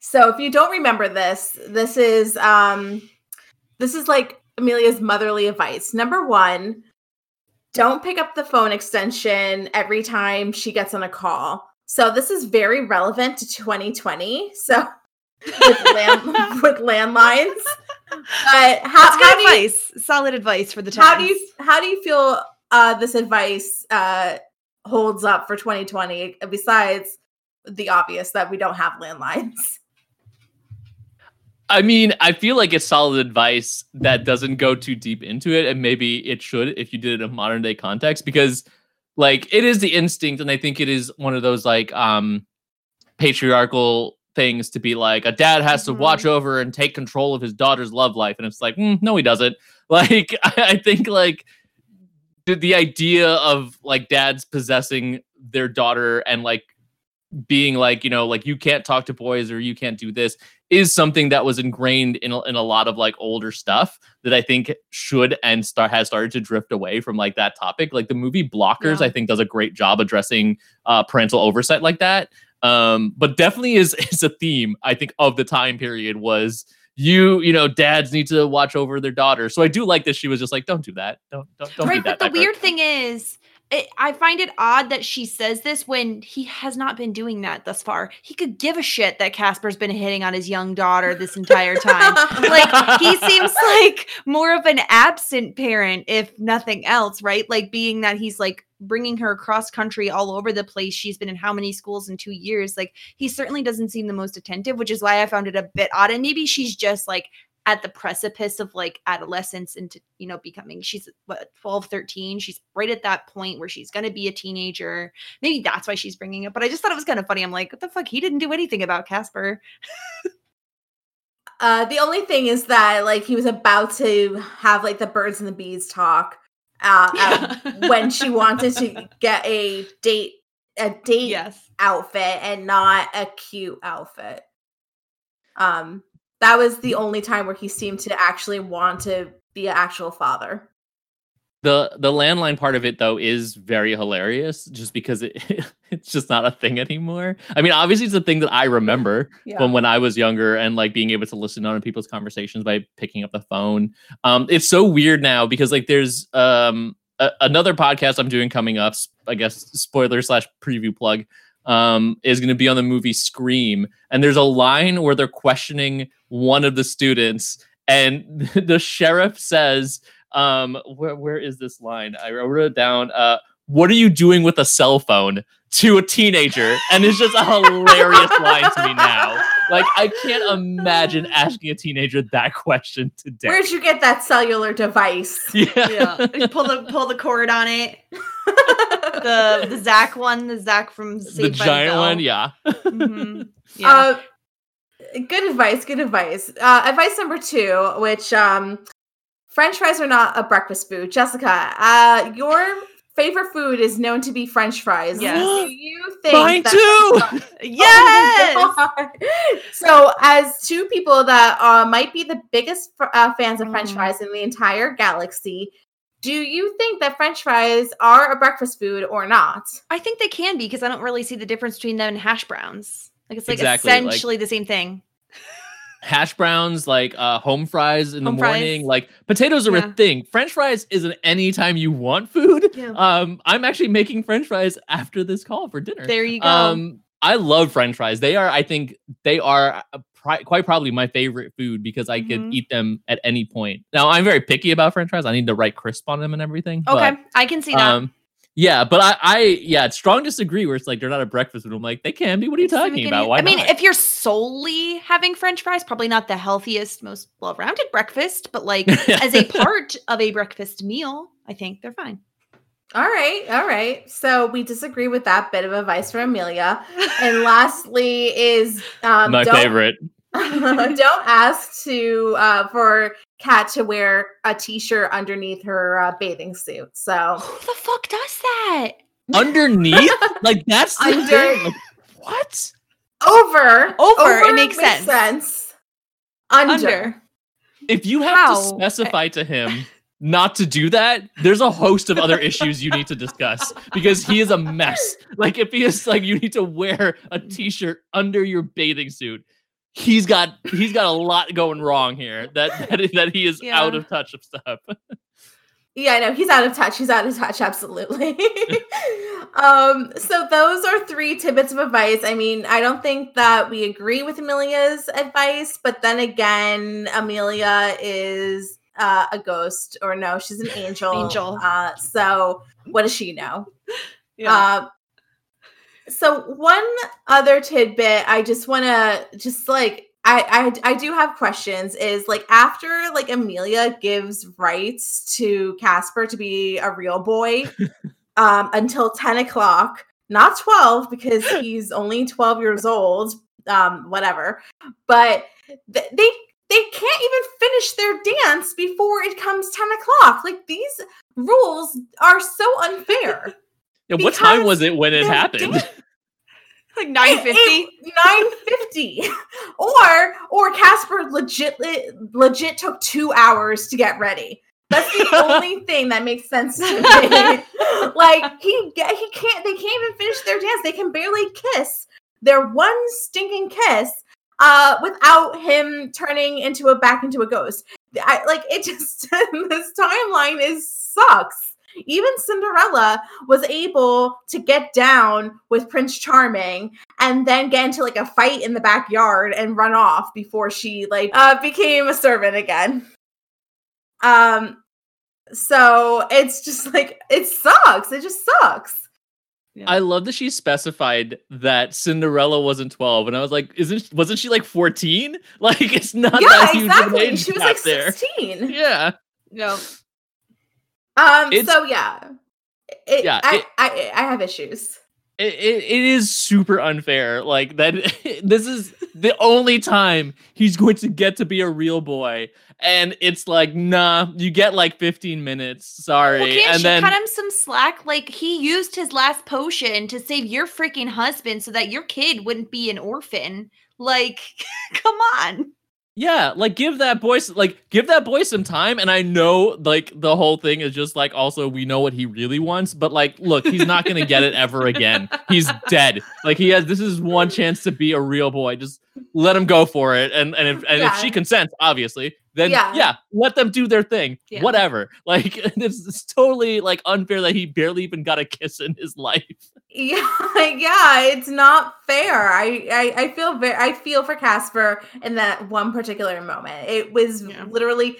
So if you don't remember this, this is um this is like Amelia's motherly advice. Number 1, don't pick up the phone extension every time she gets on a call. So this is very relevant to 2020. So [LAUGHS] with, land, [LAUGHS] with landlines. But how, how do you advice. Solid advice for the times. how do you how do you feel uh, this advice uh, holds up for 2020? Besides the obvious that we don't have landlines. I mean, I feel like it's solid advice that doesn't go too deep into it, and maybe it should if you did it in a modern day context, because like it is the instinct, and I think it is one of those like um patriarchal things to be like a dad has to Mhm. watch over and take control of his daughter's love life, and it's like, mm, no, he doesn't. [LAUGHS] Like, I, I think like the, the idea of like dads possessing their daughter and like being like you know like you can't talk to boys or you can't do this is something that was ingrained in a, in a lot of like older stuff that I think should and start has started to drift away from like that topic. Like the movie Blockers, Yeah. I think does a great job addressing uh, parental oversight like that. Um, but definitely is [LAUGHS] is a theme I think of the time period was you you know dads need to watch over their daughter. So I do like that she was just like don't do that don't don't don't right, do that. but the Becker." weird thing is, it, I find it odd that she says this when he has not been doing that thus far. He could give a shit that Casper's been hitting on his young daughter this entire time. [LAUGHS] like he seems like more of an absent parent, if nothing else, right? Like being that he's like bringing her across country all over the place. She's been in how many schools in two years? Like he certainly doesn't seem the most attentive, which is why I found it a bit odd. And maybe she's just like at the precipice of like adolescence into you know becoming she's what 12 13 she's right at that point where she's going to be a teenager maybe that's why she's bringing it but i just thought it was kind of funny i'm like what the fuck he didn't do anything about casper uh the only thing is that like he was about to have like the birds and the bees talk uh, yeah. [LAUGHS] when she wanted to get a date a date yes. outfit and not a cute outfit um that was the only time where he seemed to actually want to be an actual father. The the landline part of it though is very hilarious just because it [LAUGHS] it's just not a thing anymore. I mean, obviously it's a thing that I remember yeah. from when I was younger and like being able to listen on people's conversations by picking up the phone. Um it's so weird now because like there's um a, another podcast I'm doing coming up, I guess spoiler slash preview plug um, is going to be on the movie Scream. And there's a line where they're questioning one of the students, and [LAUGHS] the sheriff says, um, where, where is this line? I wrote it down. Uh, what are you doing with a cell phone to a teenager? And it's just a hilarious line to me now. Like, I can't imagine asking a teenager that question today. Where'd you get that cellular device? [LAUGHS] Yeah. yeah. Pull the pull the cord on it. [LAUGHS] the the Zach one, the Zach from Saved the giant one, yeah. Mm-hmm. [LAUGHS] yeah. Uh, good advice. Good advice. Uh, advice number two, which um, French fries are not a breakfast food. Jessica, uh, your favorite food is known to be French fries. Yes. Do [GASPS] you think Mine too? [LAUGHS] yes. Oh so, as two people that uh, might be the biggest uh, fans of French mm. fries in the entire galaxy, do you think that French fries are a breakfast food or not? I think they can be because I don't really see the difference between them and hash browns. Like it's like exactly, essentially like, the same thing. Hash browns, like uh, home fries in home the morning, fries. like potatoes are yeah. a thing. French fries is an anytime you want food. Yeah. Um, I'm actually making French fries after this call for dinner. There you go. Um, I love French fries. They are, I think, they are pri- quite probably my favorite food because I mm-hmm. could eat them at any point. Now I'm very picky about French fries. I need the right crisp on them and everything. Okay, but, I can see that. Um, yeah, but I, I, yeah, strong disagree. Where it's like they're not a breakfast food. I'm like, they can be. What are you talking about? Why? I mean, not? if you're solely having French fries, probably not the healthiest, most well-rounded breakfast, but like [LAUGHS] as a part of a breakfast meal, I think they're fine. All right, all right. So we disagree with that bit of advice from Amelia. [LAUGHS] And lastly is um, my favorite. [LAUGHS] don't ask to uh, for Kat to wear a t-shirt underneath her uh, bathing suit. So who the fuck does that? [LAUGHS] Underneath? like that's the Under- thing. Like, what? Over. Over. Over it makes, makes sense. sense. Under. Under. If you have How? to specify to him not to do that, there's a host of other issues you need to discuss because he is a mess. Like if he is like you need to wear a t-shirt under your bathing suit, he's got he's got a lot going wrong here. That [LAUGHS] that, that he is yeah. out of touch of stuff. Yeah, no, he's out of touch. He's out of touch, absolutely. [LAUGHS] um, so those are three tidbits of advice. I mean, I don't think that we agree with Amelia's advice, but then again, Amelia is uh, a ghost, or no, she's an [LAUGHS] angel. angel. Uh, so what does she know? Yeah. Uh, so one other tidbit I just want to just like I, I I do have questions is like after like Amelia gives rights to Casper to be a real boy [LAUGHS] um until 10 o'clock not 12 because [LAUGHS] he's only 12 years old um whatever but th- they they can't even finish their dance before it comes 10 o'clock. Like these rules are so unfair. [LAUGHS] Yeah, what time was it when it happened? [LAUGHS] like 950 950 [LAUGHS] or or casper legit legit took two hours to get ready that's the [LAUGHS] only thing that makes sense to me like he he can't they can't even finish their dance they can barely kiss their one stinking kiss uh, without him turning into a back into a ghost. I like it just this timeline is sucks. Even Cinderella was able to get down with Prince Charming and then get into like a fight in the backyard and run off before she like uh, became a servant again. Um, so it's just like it sucks. It just sucks. Yeah. I love that she specified that Cinderella wasn't 12. And I was like, isn't wasn't she like 14? [LAUGHS] Like it's not yeah, that huge exactly. age she was like there. 16. Yeah. No. Um it's, so yeah. It, yeah, I, it, I I have issues. It, it, it is super unfair. Like that [LAUGHS] this is the only time he's going to get to be a real boy. And it's like, nah, you get like 15 minutes. Sorry. Well, can't and she then cut him some slack? Like he used his last potion to save your freaking husband so that your kid wouldn't be an orphan. Like, [LAUGHS] come on. Yeah, like give that boy like give that boy some time and I know like the whole thing is just like also we know what he really wants, but like look, he's not going to get it ever again. He's dead. Like he has this is one chance to be a real boy. Just let him go for it and and if and yeah. if she consents, obviously, then yeah, yeah let them do their thing. Yeah. Whatever. [LAUGHS] Like [LAUGHS] it's, it's totally like unfair that he barely even got a kiss in his life. [LAUGHS] Yeah, yeah, it's not fair. I, I, I feel very, I feel for Casper in that one particular moment. It was yeah. literally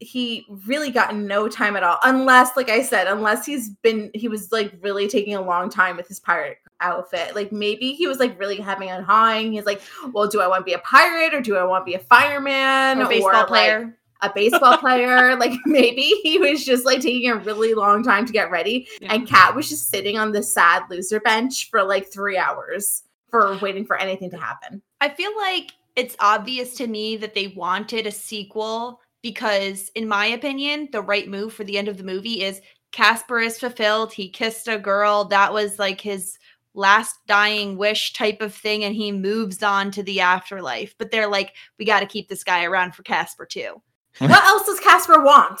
he really got no time at all unless like i said unless he's been he was like really taking a long time with his pirate outfit. Like maybe he was like really having a hawing. He's like well do i want to be a pirate or do i want to be a fireman or, baseball or, player? like, a baseball [LAUGHS] player? Like maybe he was just like taking a really long time to get ready. Yeah. and kat was just sitting on the sad loser bench for like three hours for waiting for anything to happen. I feel like it's obvious to me that they wanted a sequel because in my opinion the right move for the end of the movie is casper is fulfilled. He kissed a girl. That was like his last dying wish type of thing and he moves on to the afterlife. But they're like we got to keep this guy around for casper too. [LAUGHS] What else does casper want?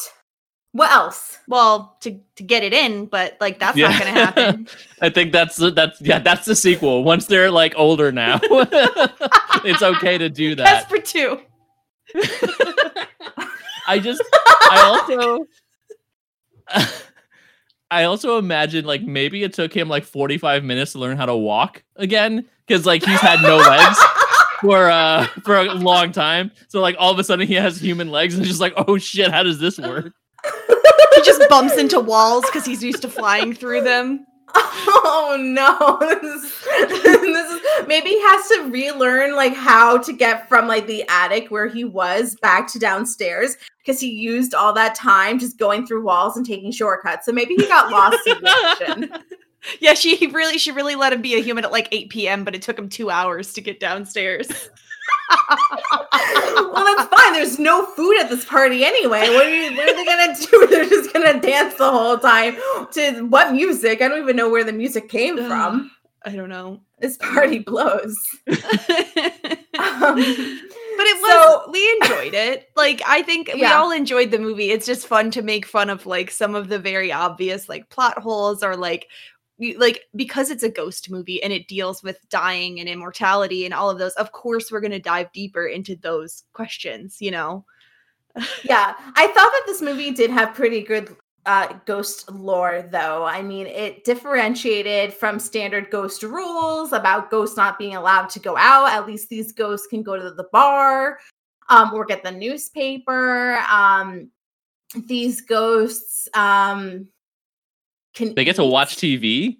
What else? Well to to get it in but like that's yeah. not gonna happen. [LAUGHS] I think that's that's yeah that's the sequel. Once they're like older now [LAUGHS] it's okay to do that. Casper 2 I just I also I also imagine like maybe it took him like 45 minutes to learn how to walk again because like he's had no legs [LAUGHS] for uh for a long time. So like all of a sudden he has human legs and just like oh shit, how does this work? [LAUGHS] he just bumps into walls because he's used to flying through them. Oh no. [LAUGHS] This is, this is, maybe he has to relearn like how to get from like the attic where he was back to downstairs because he used all that time just going through walls and taking shortcuts. So maybe he got lost in. [LAUGHS] Yeah, she really she really let him be a human at like 8 p.m., but it took him two hours to get downstairs. Well, that's fine. There's no food at this party anyway. What are, you, what are they gonna [LAUGHS] do? They're just gonna dance the whole time to what music? I don't even know where the music came from. I don't know. This party blows. [LAUGHS] um, but it was so, we enjoyed it. Like I think yeah. we all enjoyed the movie. It's just fun to make fun of like some of the very obvious like plot holes or like like because it's a ghost movie and it deals with dying and immortality and all of those of course we're going to dive deeper into those questions you know? [LAUGHS] Yeah i thought that this movie did have pretty good uh, ghost lore though. I mean it differentiated from standard ghost rules about ghosts not being allowed to go out. At least these ghosts can go to the bar um, or get the newspaper. Um, these ghosts um, can they get to watch TV?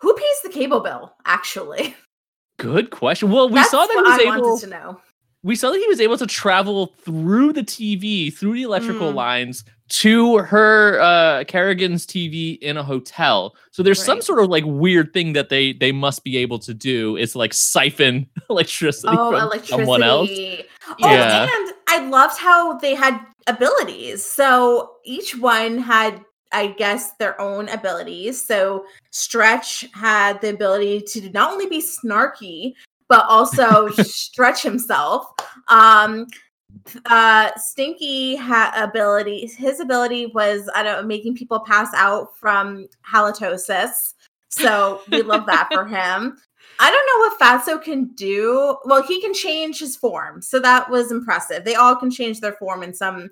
Who pays the cable bill? Actually, [LAUGHS] good question. Well, we That's saw that he was I able to know. We saw that he was able to travel through the TV, through the electrical mm. lines to her uh Carrigan's TV in a hotel. So there's right. some sort of like weird thing that they they must be able to do is like siphon [LAUGHS] electricity oh, from electricity. someone else. Oh, yeah. and I loved how they had abilities. So each one had I guess, their own abilities. So Stretch had the ability to not only be snarky, but also [LAUGHS] stretch himself. Um, uh, Stinky had ability. His ability was, I don't know, making people pass out from halitosis. So we love that for [LAUGHS] him. I don't know what Fatso can do. Well, he can change his form. So that was impressive. They all can change their form in some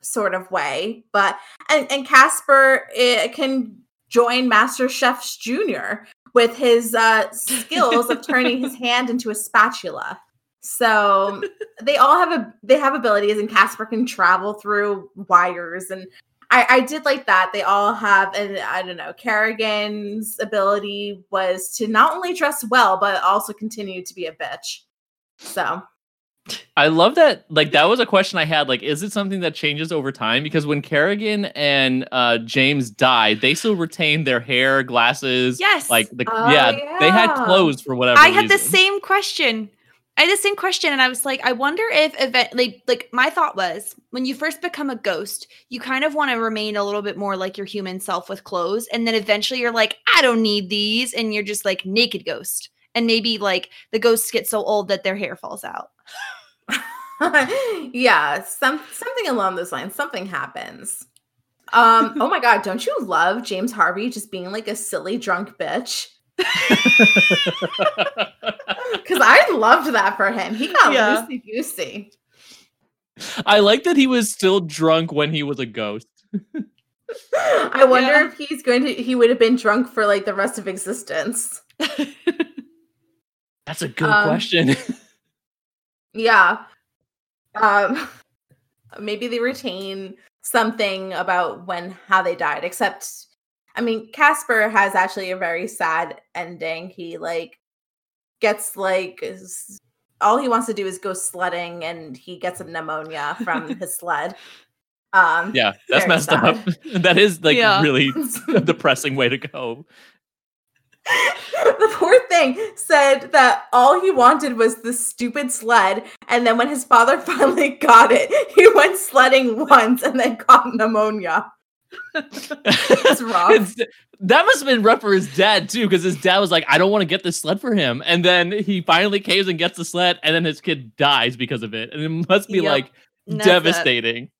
sort of way. But and and Casper it can join Master Chef's Junior with his uh, skills of turning his [LAUGHS] hand into a spatula. So they all have a they have abilities, and Casper can travel through wires. And I, I did like that. They all have, and I don't know, Carrigan's ability was to not only dress well, but also continue to be a bitch. So I love that. Like that was a question I had. Like, is it something that changes over time? Because when Carrigan and uh, James died, they still retained their hair, glasses. Yes. Like the Oh, yeah, they had clothes for whatever. I had the same question. I had the same question, and I was like, I wonder if event like like my thought was when you first become a ghost, you kind of want to remain a little bit more like your human self with clothes, and then eventually you're like, I don't need these, and you're just like naked ghost, and maybe like the ghosts get so old that their hair falls out. [LAUGHS] yeah, some something along those lines. Something happens. Um, oh my god, don't you love James Harvey just being like a silly drunk bitch? [LAUGHS] Because I loved that for him. He got Yeah. loosey goosey. I like that he was still drunk when he was a ghost. I wonder Yeah. if he's going to he would have been drunk for like the rest of existence. [LAUGHS] That's a good Um, question. Yeah. Um [LAUGHS] maybe they retain something about when how they died, except I mean Casper has actually a very sad ending. He like gets like is- all he wants to do is go sledding and he gets a pneumonia from his [LAUGHS] sled. Um yeah, that's messed up. [LAUGHS] that is like Yeah. really a depressing way to go. [LAUGHS] the poor thing said that all he wanted was the stupid sled. And then when his father [LAUGHS] finally got it, he went sledding once and then caught pneumonia. [LAUGHS] That's rough. that must have been rough for his dad too, because his dad was like, "I don't want to get this sled for him," and then he finally caves and gets the sled, and then his kid dies because of it, and it must be Yep. like it.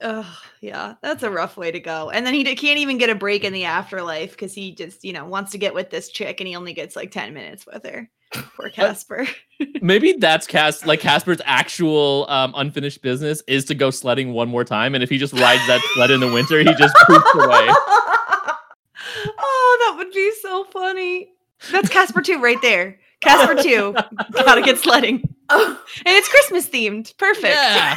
Ugh, yeah, that's a rough way to go. And then he can't even get a break in the afterlife because he just, you know, wants to get with this chick and he only gets like 10 minutes with her. [LAUGHS] Poor Casper. [LAUGHS] Maybe that's Cas like Casper's actual um, unfinished business is to go sledding one more time, and if he just rides that sled in the winter, he just poops away. [LAUGHS] oh, that would be so funny. That's Casper 2 right there. Casper 2. Gotta get sledding. oh And it's Christmas themed. Perfect. Yeah.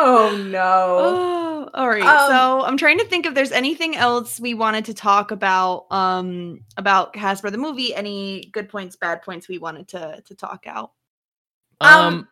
Oh, no. Oh, all right. Um, so I'm trying to think if there's anything else we wanted to talk about um about Casper the movie. Any good points, bad points we wanted to to talk out. Um, Um,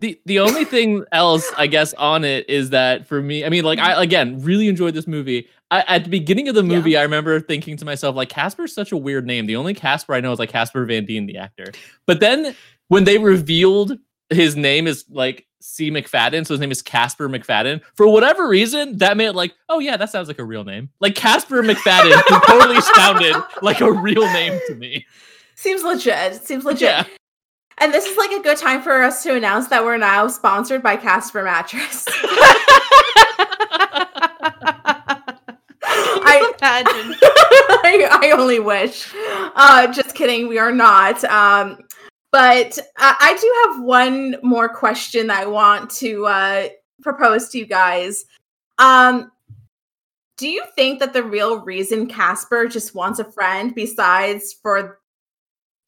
the the only [LAUGHS] thing else I guess on it is that for me, I mean, like I again really enjoyed this movie. I, at the beginning of the Yeah. movie, I remember thinking to myself, like Casper's such a weird name. The only Casper I know is like Casper Van Dien, the actor. But then when they revealed his name is like C. McFadden, so his name is Casper McFadden. For whatever reason, that made it like, oh yeah, that sounds like a real name. Like Casper McFadden [LAUGHS] totally sounded like a real name to me. Seems legit. Seems legit. Yeah. And this is like a good time for us to announce that we're now sponsored by Casper Mattress. [LAUGHS] I- imagine. I, [LAUGHS] I only wish. Uh, just kidding. We are not. Um, but uh, I do have one more question that I want to uh, propose to you guys. Um, do you think that the real reason Casper just wants a friend, besides for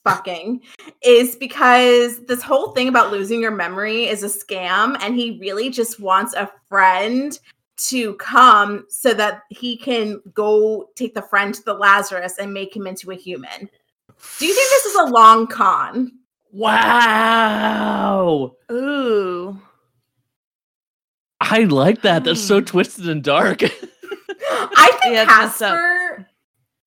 fucking, is because this whole thing about losing your memory is a scam, and he really just wants a friend to come so that he can go take the friend to the Lazarus and make him into a human. Do you think this is a long con? Wow. Ooh. I like that. That's so Hmm. twisted and dark. [LAUGHS] I think Yeah, it's messed. Casper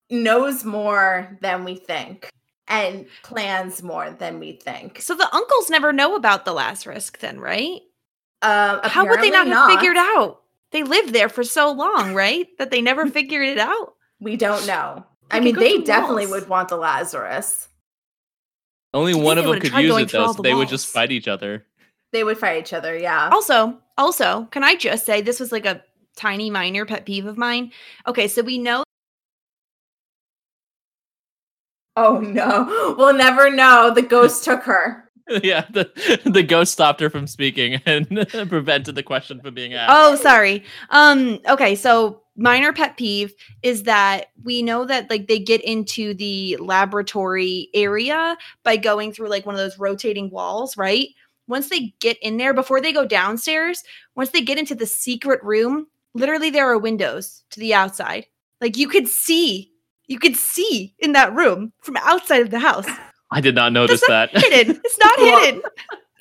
knows more than we think and plans more than we think. So the uncles never know about the Lazarus then, right? Um, How would they not apparently have figured out? They lived there for so long, right? That they never [LAUGHS] figured it out. We don't know. I mean, they definitely walls. would want the Lazarus. Only one of them could use it though, so the they would just fight each other. They would fight each other, yeah. Also, also, can I just say this was like a tiny minor pet peeve of mine? Okay, so we know Oh no. We'll never know. The ghost took her. [LAUGHS] yeah, the the ghost stopped her from speaking and [LAUGHS] prevented the question from being asked. Oh, sorry. Um, okay, so minor pet peeve is that we know that like they get into the laboratory area by going through like one of those rotating walls, right? Once they get in there, before they go downstairs, once they get into the secret room, literally there are windows to the outside. Like you could see, you could see in that room from outside of the house. I did not notice It's not that. hidden. It's not [LAUGHS] Well, hidden.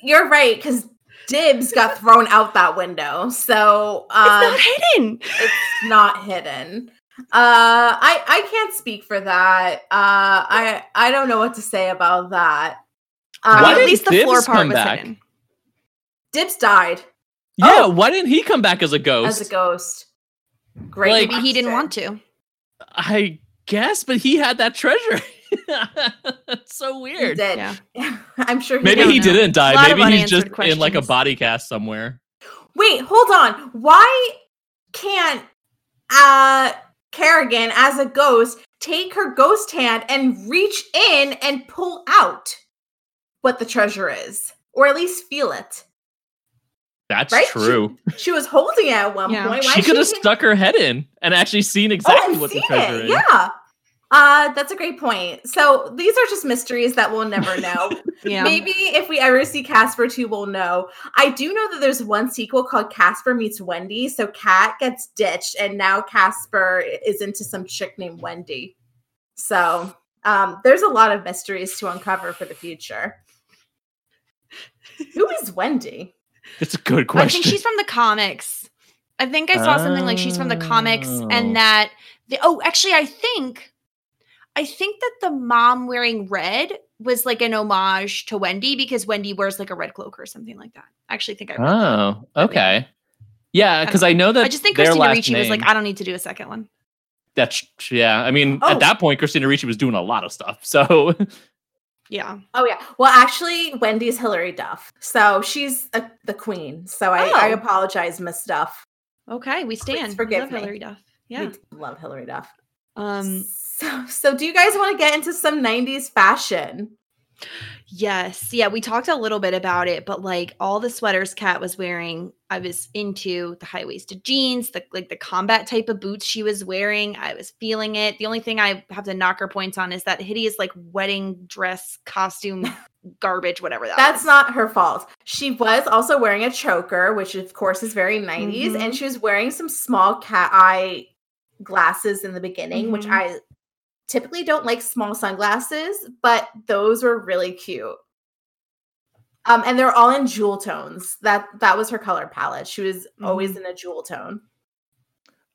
You're right, because Dibs got thrown out that window. So It's um, not hidden. it's not hidden. Uh, I I can't speak for that. Uh, I I don't know what to say about that. I Um, Why at least the floor part come was back? hidden. Dibs died yeah, Oh. why didn't he come back as a ghost? as a ghost. Great. Like- Maybe he didn't want to. I guess, but he had that treasure. [LAUGHS] That's [LAUGHS] so He weird. did. Yeah. [LAUGHS] I'm sure. He Maybe he know. didn't die. A lot of Maybe he's just unanswered in like a body cast somewhere. Wait, hold on. Why can't uh Carrigan as a ghost take her ghost hand and reach in and pull out what the treasure is? Or at least feel it. That's Right? true. [LAUGHS] She was holding it at one Yeah. point. Why She could have stuck her head in and actually seen Oh, exactly and what the treasure it. is. Yeah. Uh, that's a great point. So these are just mysteries that we'll never [LAUGHS] know. Yeah. Maybe if we ever see Casper 2, we'll know. I do know that there's one sequel called Casper Meets Wendy. So Kat gets ditched, and now Casper is into some chick named Wendy. So um, there's a lot of mysteries to uncover for the future. Who is Wendy? It's a good question. I think she's from the comics. I think I saw something like she's from the comics Oh. and that the oh actually I think I think that the mom wearing red was like an homage to Wendy because Wendy wears like a red cloak or something like that. I actually think I read that. Oh, okay. Yeah, because I know that I just think Christina last Ricci was like, I don't need to do a second one. That's yeah. I mean, Oh. at that point, Christina Ricci was doing a lot of stuff. So [LAUGHS] Yeah. Oh yeah. Well, actually, Wendy's Hilary Duff. So she's a, the queen. So I, I Oh. apologize, Miss Duff. Okay, we stand. We forgive love me. Hilary Duff. We Yeah. love Hilary Duff. Um So, so do you guys want to get into some 90s fashion? Yes. Yeah, we talked a little bit about it, but like all the sweaters Kat was wearing, I was into the high-waisted jeans, the like the combat type of boots she was wearing. I was feeling it. The only thing I have to knock her points on is that hideous like wedding dress costume [LAUGHS] garbage, whatever that That's was. not her fault. She was also wearing a choker, which of course is very 90s, Mhm. and she was wearing some small cat eye glasses in the beginning, which Mhm. I typically don't like small sunglasses, but those were really cute. Um, and they're all in jewel tones. That that was her color palette. She was always in a jewel tone.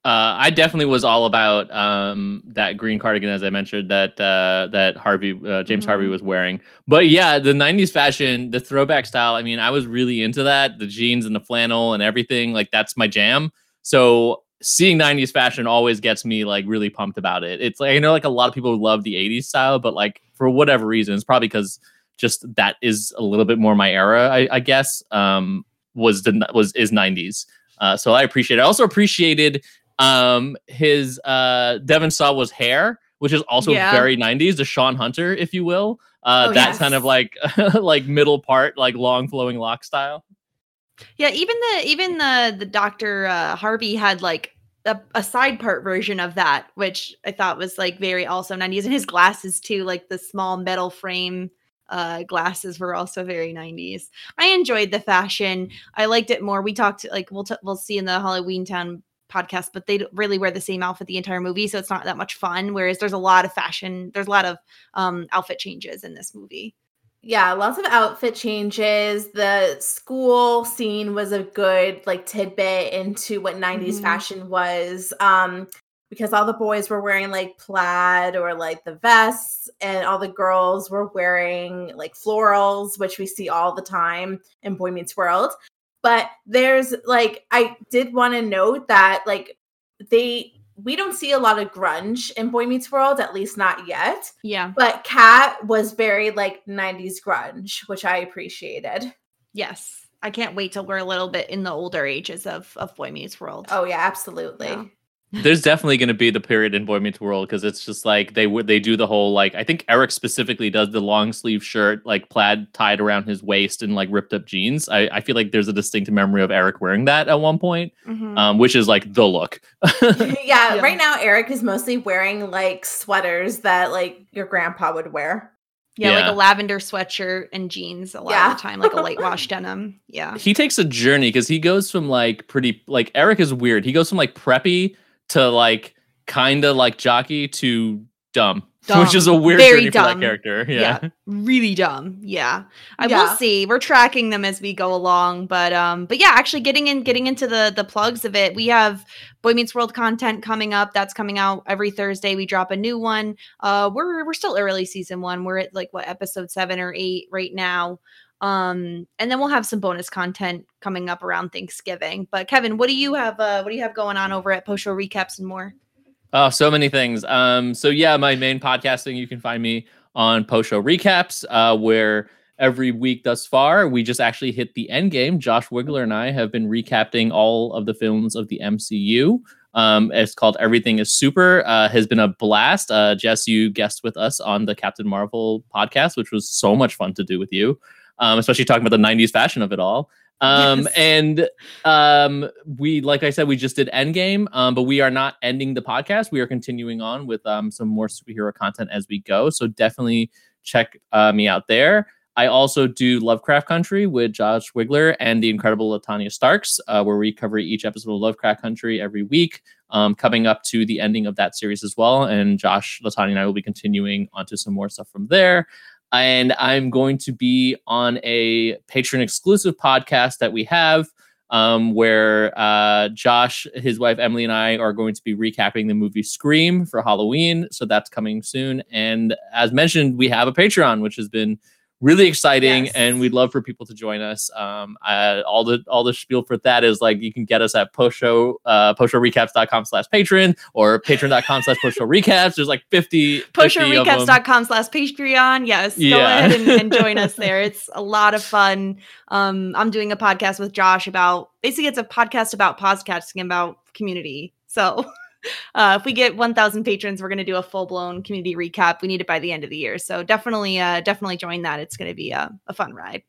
uh, I definitely was all about um, that green cardigan, as I mentioned that uh, that Harvey uh, James Harvey Mhm. was wearing. But yeah, the '90s fashion, the throwback style. I mean, I was really into that. The jeans and the flannel and everything. Like that's my jam. So seeing 90s fashion always gets me like really pumped about it. It's like I know like a lot of people love the 80s style, but like for whatever reason, it's probably because just that is a little bit more my era, I, I guess. Um, was the was is 90s. Uh, so I appreciate it. I also appreciated um his uh Devon Sawa's hair, which is also Yeah. very 90s, the Shawn Hunter, if you will. Uh, Oh, that kind of like [LAUGHS] like middle part, like long flowing lock style. Yeah, even the even the the Dr. Uh, Harvey had like a, a side part version of that, which I thought was like very also 90s. And his glasses too, like the small metal frame uh glasses were also very 90s. I enjoyed the fashion. I liked it more. We talked like we'll t- we'll see in the Halloweentown podcast, but they really wear the same outfit the entire movie, so it's not that much fun. Whereas there's a lot of fashion, there's a lot of um outfit changes in this movie. Yeah, lots of outfit changes. The school scene was a good like tidbit into what 90s Mhm. fashion was. Um because all the boys were wearing like plaid or like the vests and all the girls were wearing like florals, which we see all the time in Boy Meets World. But there's like I did want to note that like they we don't see a lot of grunge in Boy Meets World, at least not yet. Yeah. But Kat was very like 90s grunge, which I appreciated. Yes. I can't wait till we're a little bit in the older ages of of Boy Meets World. Oh yeah, absolutely. Yeah. There's definitely going to be the period in Boy Meets World because it's just like they would they do the whole like I think Eric specifically does the long sleeve shirt like plaid tied around his waist and like ripped up jeans. I, I feel like there's a distinct memory of Eric wearing that at one point, Mhm. um, which is like the look. [LAUGHS] yeah, Yeah. right now Eric is mostly wearing like sweaters that like your grandpa would wear. yeah, like a lavender sweatshirt and jeans a lot Yeah. of the time, like a [LAUGHS] light wash denim. Yeah. he takes a journey because he goes from like pretty like Eric is weird. He goes from like preppy to like kind of like jockey to dumb, which is a weird Very journey for that character. Yeah. Yeah. Really dumb. Yeah. I will see. We're tracking them as we go along, but um but yeah, actually getting in getting into the the plugs of it. We have Boy Meets World content coming up. That's coming out every Thursday. We drop a new one. Uh we're we're still early season 1. We're at like what episode 7 or 8 right now. Um and then we'll have some bonus content coming up around Thanksgiving. But Kevin, what do you have uh what do you have going on over at Post Show Recaps and more? Oh, so many things. Um, so yeah, my main podcasting, you can find me on post show recaps, uh, where every week thus far, we just actually hit the end game. Josh Wigler and I have been recapping all of the films of the MCU. Um, it's called Everything is Super. Uh, has been a blast. Uh, Jess, you guest with us on the Captain Marvel podcast, which was so much fun to do with you, um, especially talking about the '90s fashion of it all. Um, Yes. and um, we, like I said, we just did Endgame, um, but we are not ending the podcast. We are continuing on with um, some more superhero content as we go. So definitely check uh, me out there. I also do Lovecraft Country with Josh Wigler and the incredible Latanya Starks, uh, where we cover each episode of Lovecraft Country every week, um, coming up to the ending of that series as well. And Josh, Latanya, and I will be continuing onto some more stuff from there. And I'm going to be on a Patreon exclusive podcast that we have um, where uh, Josh, his wife Emily, and I are going to be recapping the movie Scream for Halloween. So that's coming soon. And as mentioned, we have a Patreon, which has been really exciting, Yes. and we'd love for people to join us. Um, uh, all the all the spiel for that is like you can get us at post show uh, postshowrecaps.com slash patron or patron.com slash post show recaps. There's like 50, 50 of them. slash patreon yes go Yeah. ahead and, and join us [LAUGHS] there it's a lot of fun um i'm doing a podcast with josh about basically it's a podcast about podcasting about community so [LAUGHS] uh if we get 1000 patrons we're going to do a full-blown community recap. We need it by the end of the year. So definitely uh definitely join that. It's going to be a, a fun ride.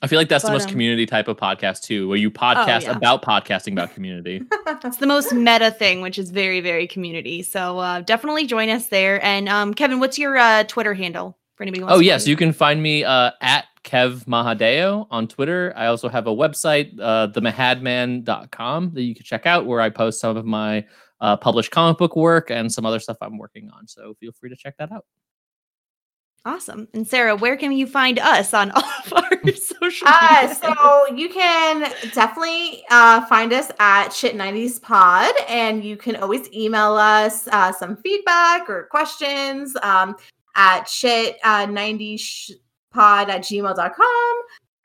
I feel like that's the most um, community type of podcast too, where you podcast yeah. about podcasting about community. [LAUGHS] [LAUGHS] it's the most meta thing which is very very community. So uh definitely join us there. And um kevin what's your uh twitter handle for anybody who wants Oh to yes, follow you can find me uh, at Kev Mahadeo on Twitter. I also have a website, uh, themahadman.com, that you can check out where I post some of my uh, published comic book work and some other stuff I'm working on. So feel free to check that out. Awesome. And Sarah, where can you find us on [LAUGHS] all of our [LAUGHS] social Uh, so you can definitely uh, find us at Shit90s Pod, and you can always email us uh, some feedback or questions um, at shit90spod at gmail.com.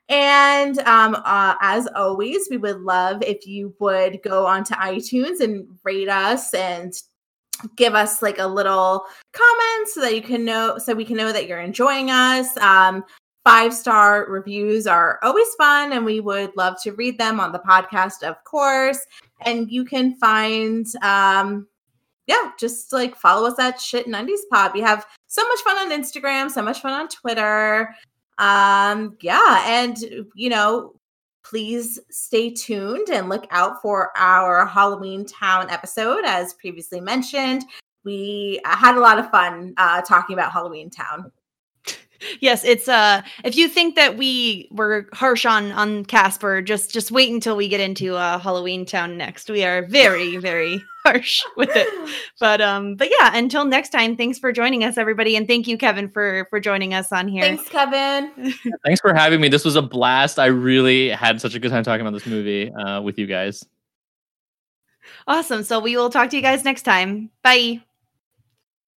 And um, uh, as always, we would love if you would go onto iTunes and rate us and give us like a little comment so that you can know so we can know that you're enjoying us. Um, five star reviews are always fun and we would love to read them on the podcast of course. And you can find um yeah just like follow us at shit 90s pod. We have so much fun on instagram so much fun on twitter um yeah and you know please stay tuned and look out for our halloween town episode as previously mentioned. We uh, had a lot of fun uh, talking about halloween town yes, it's uh if you think that we were harsh on on Casper, just just wait until we get into uh Halloweentown next. We are very, very harsh [LAUGHS] with it. But um but yeah, until next time, thanks for joining us, everybody, and thank you, Kevin, for for joining us on here. thanks kevin [LAUGHS] Thanks for having me. This was a blast. I really had such a good time talking about this movie uh, with you guys. Awesome. So we will talk to you guys next time. Bye.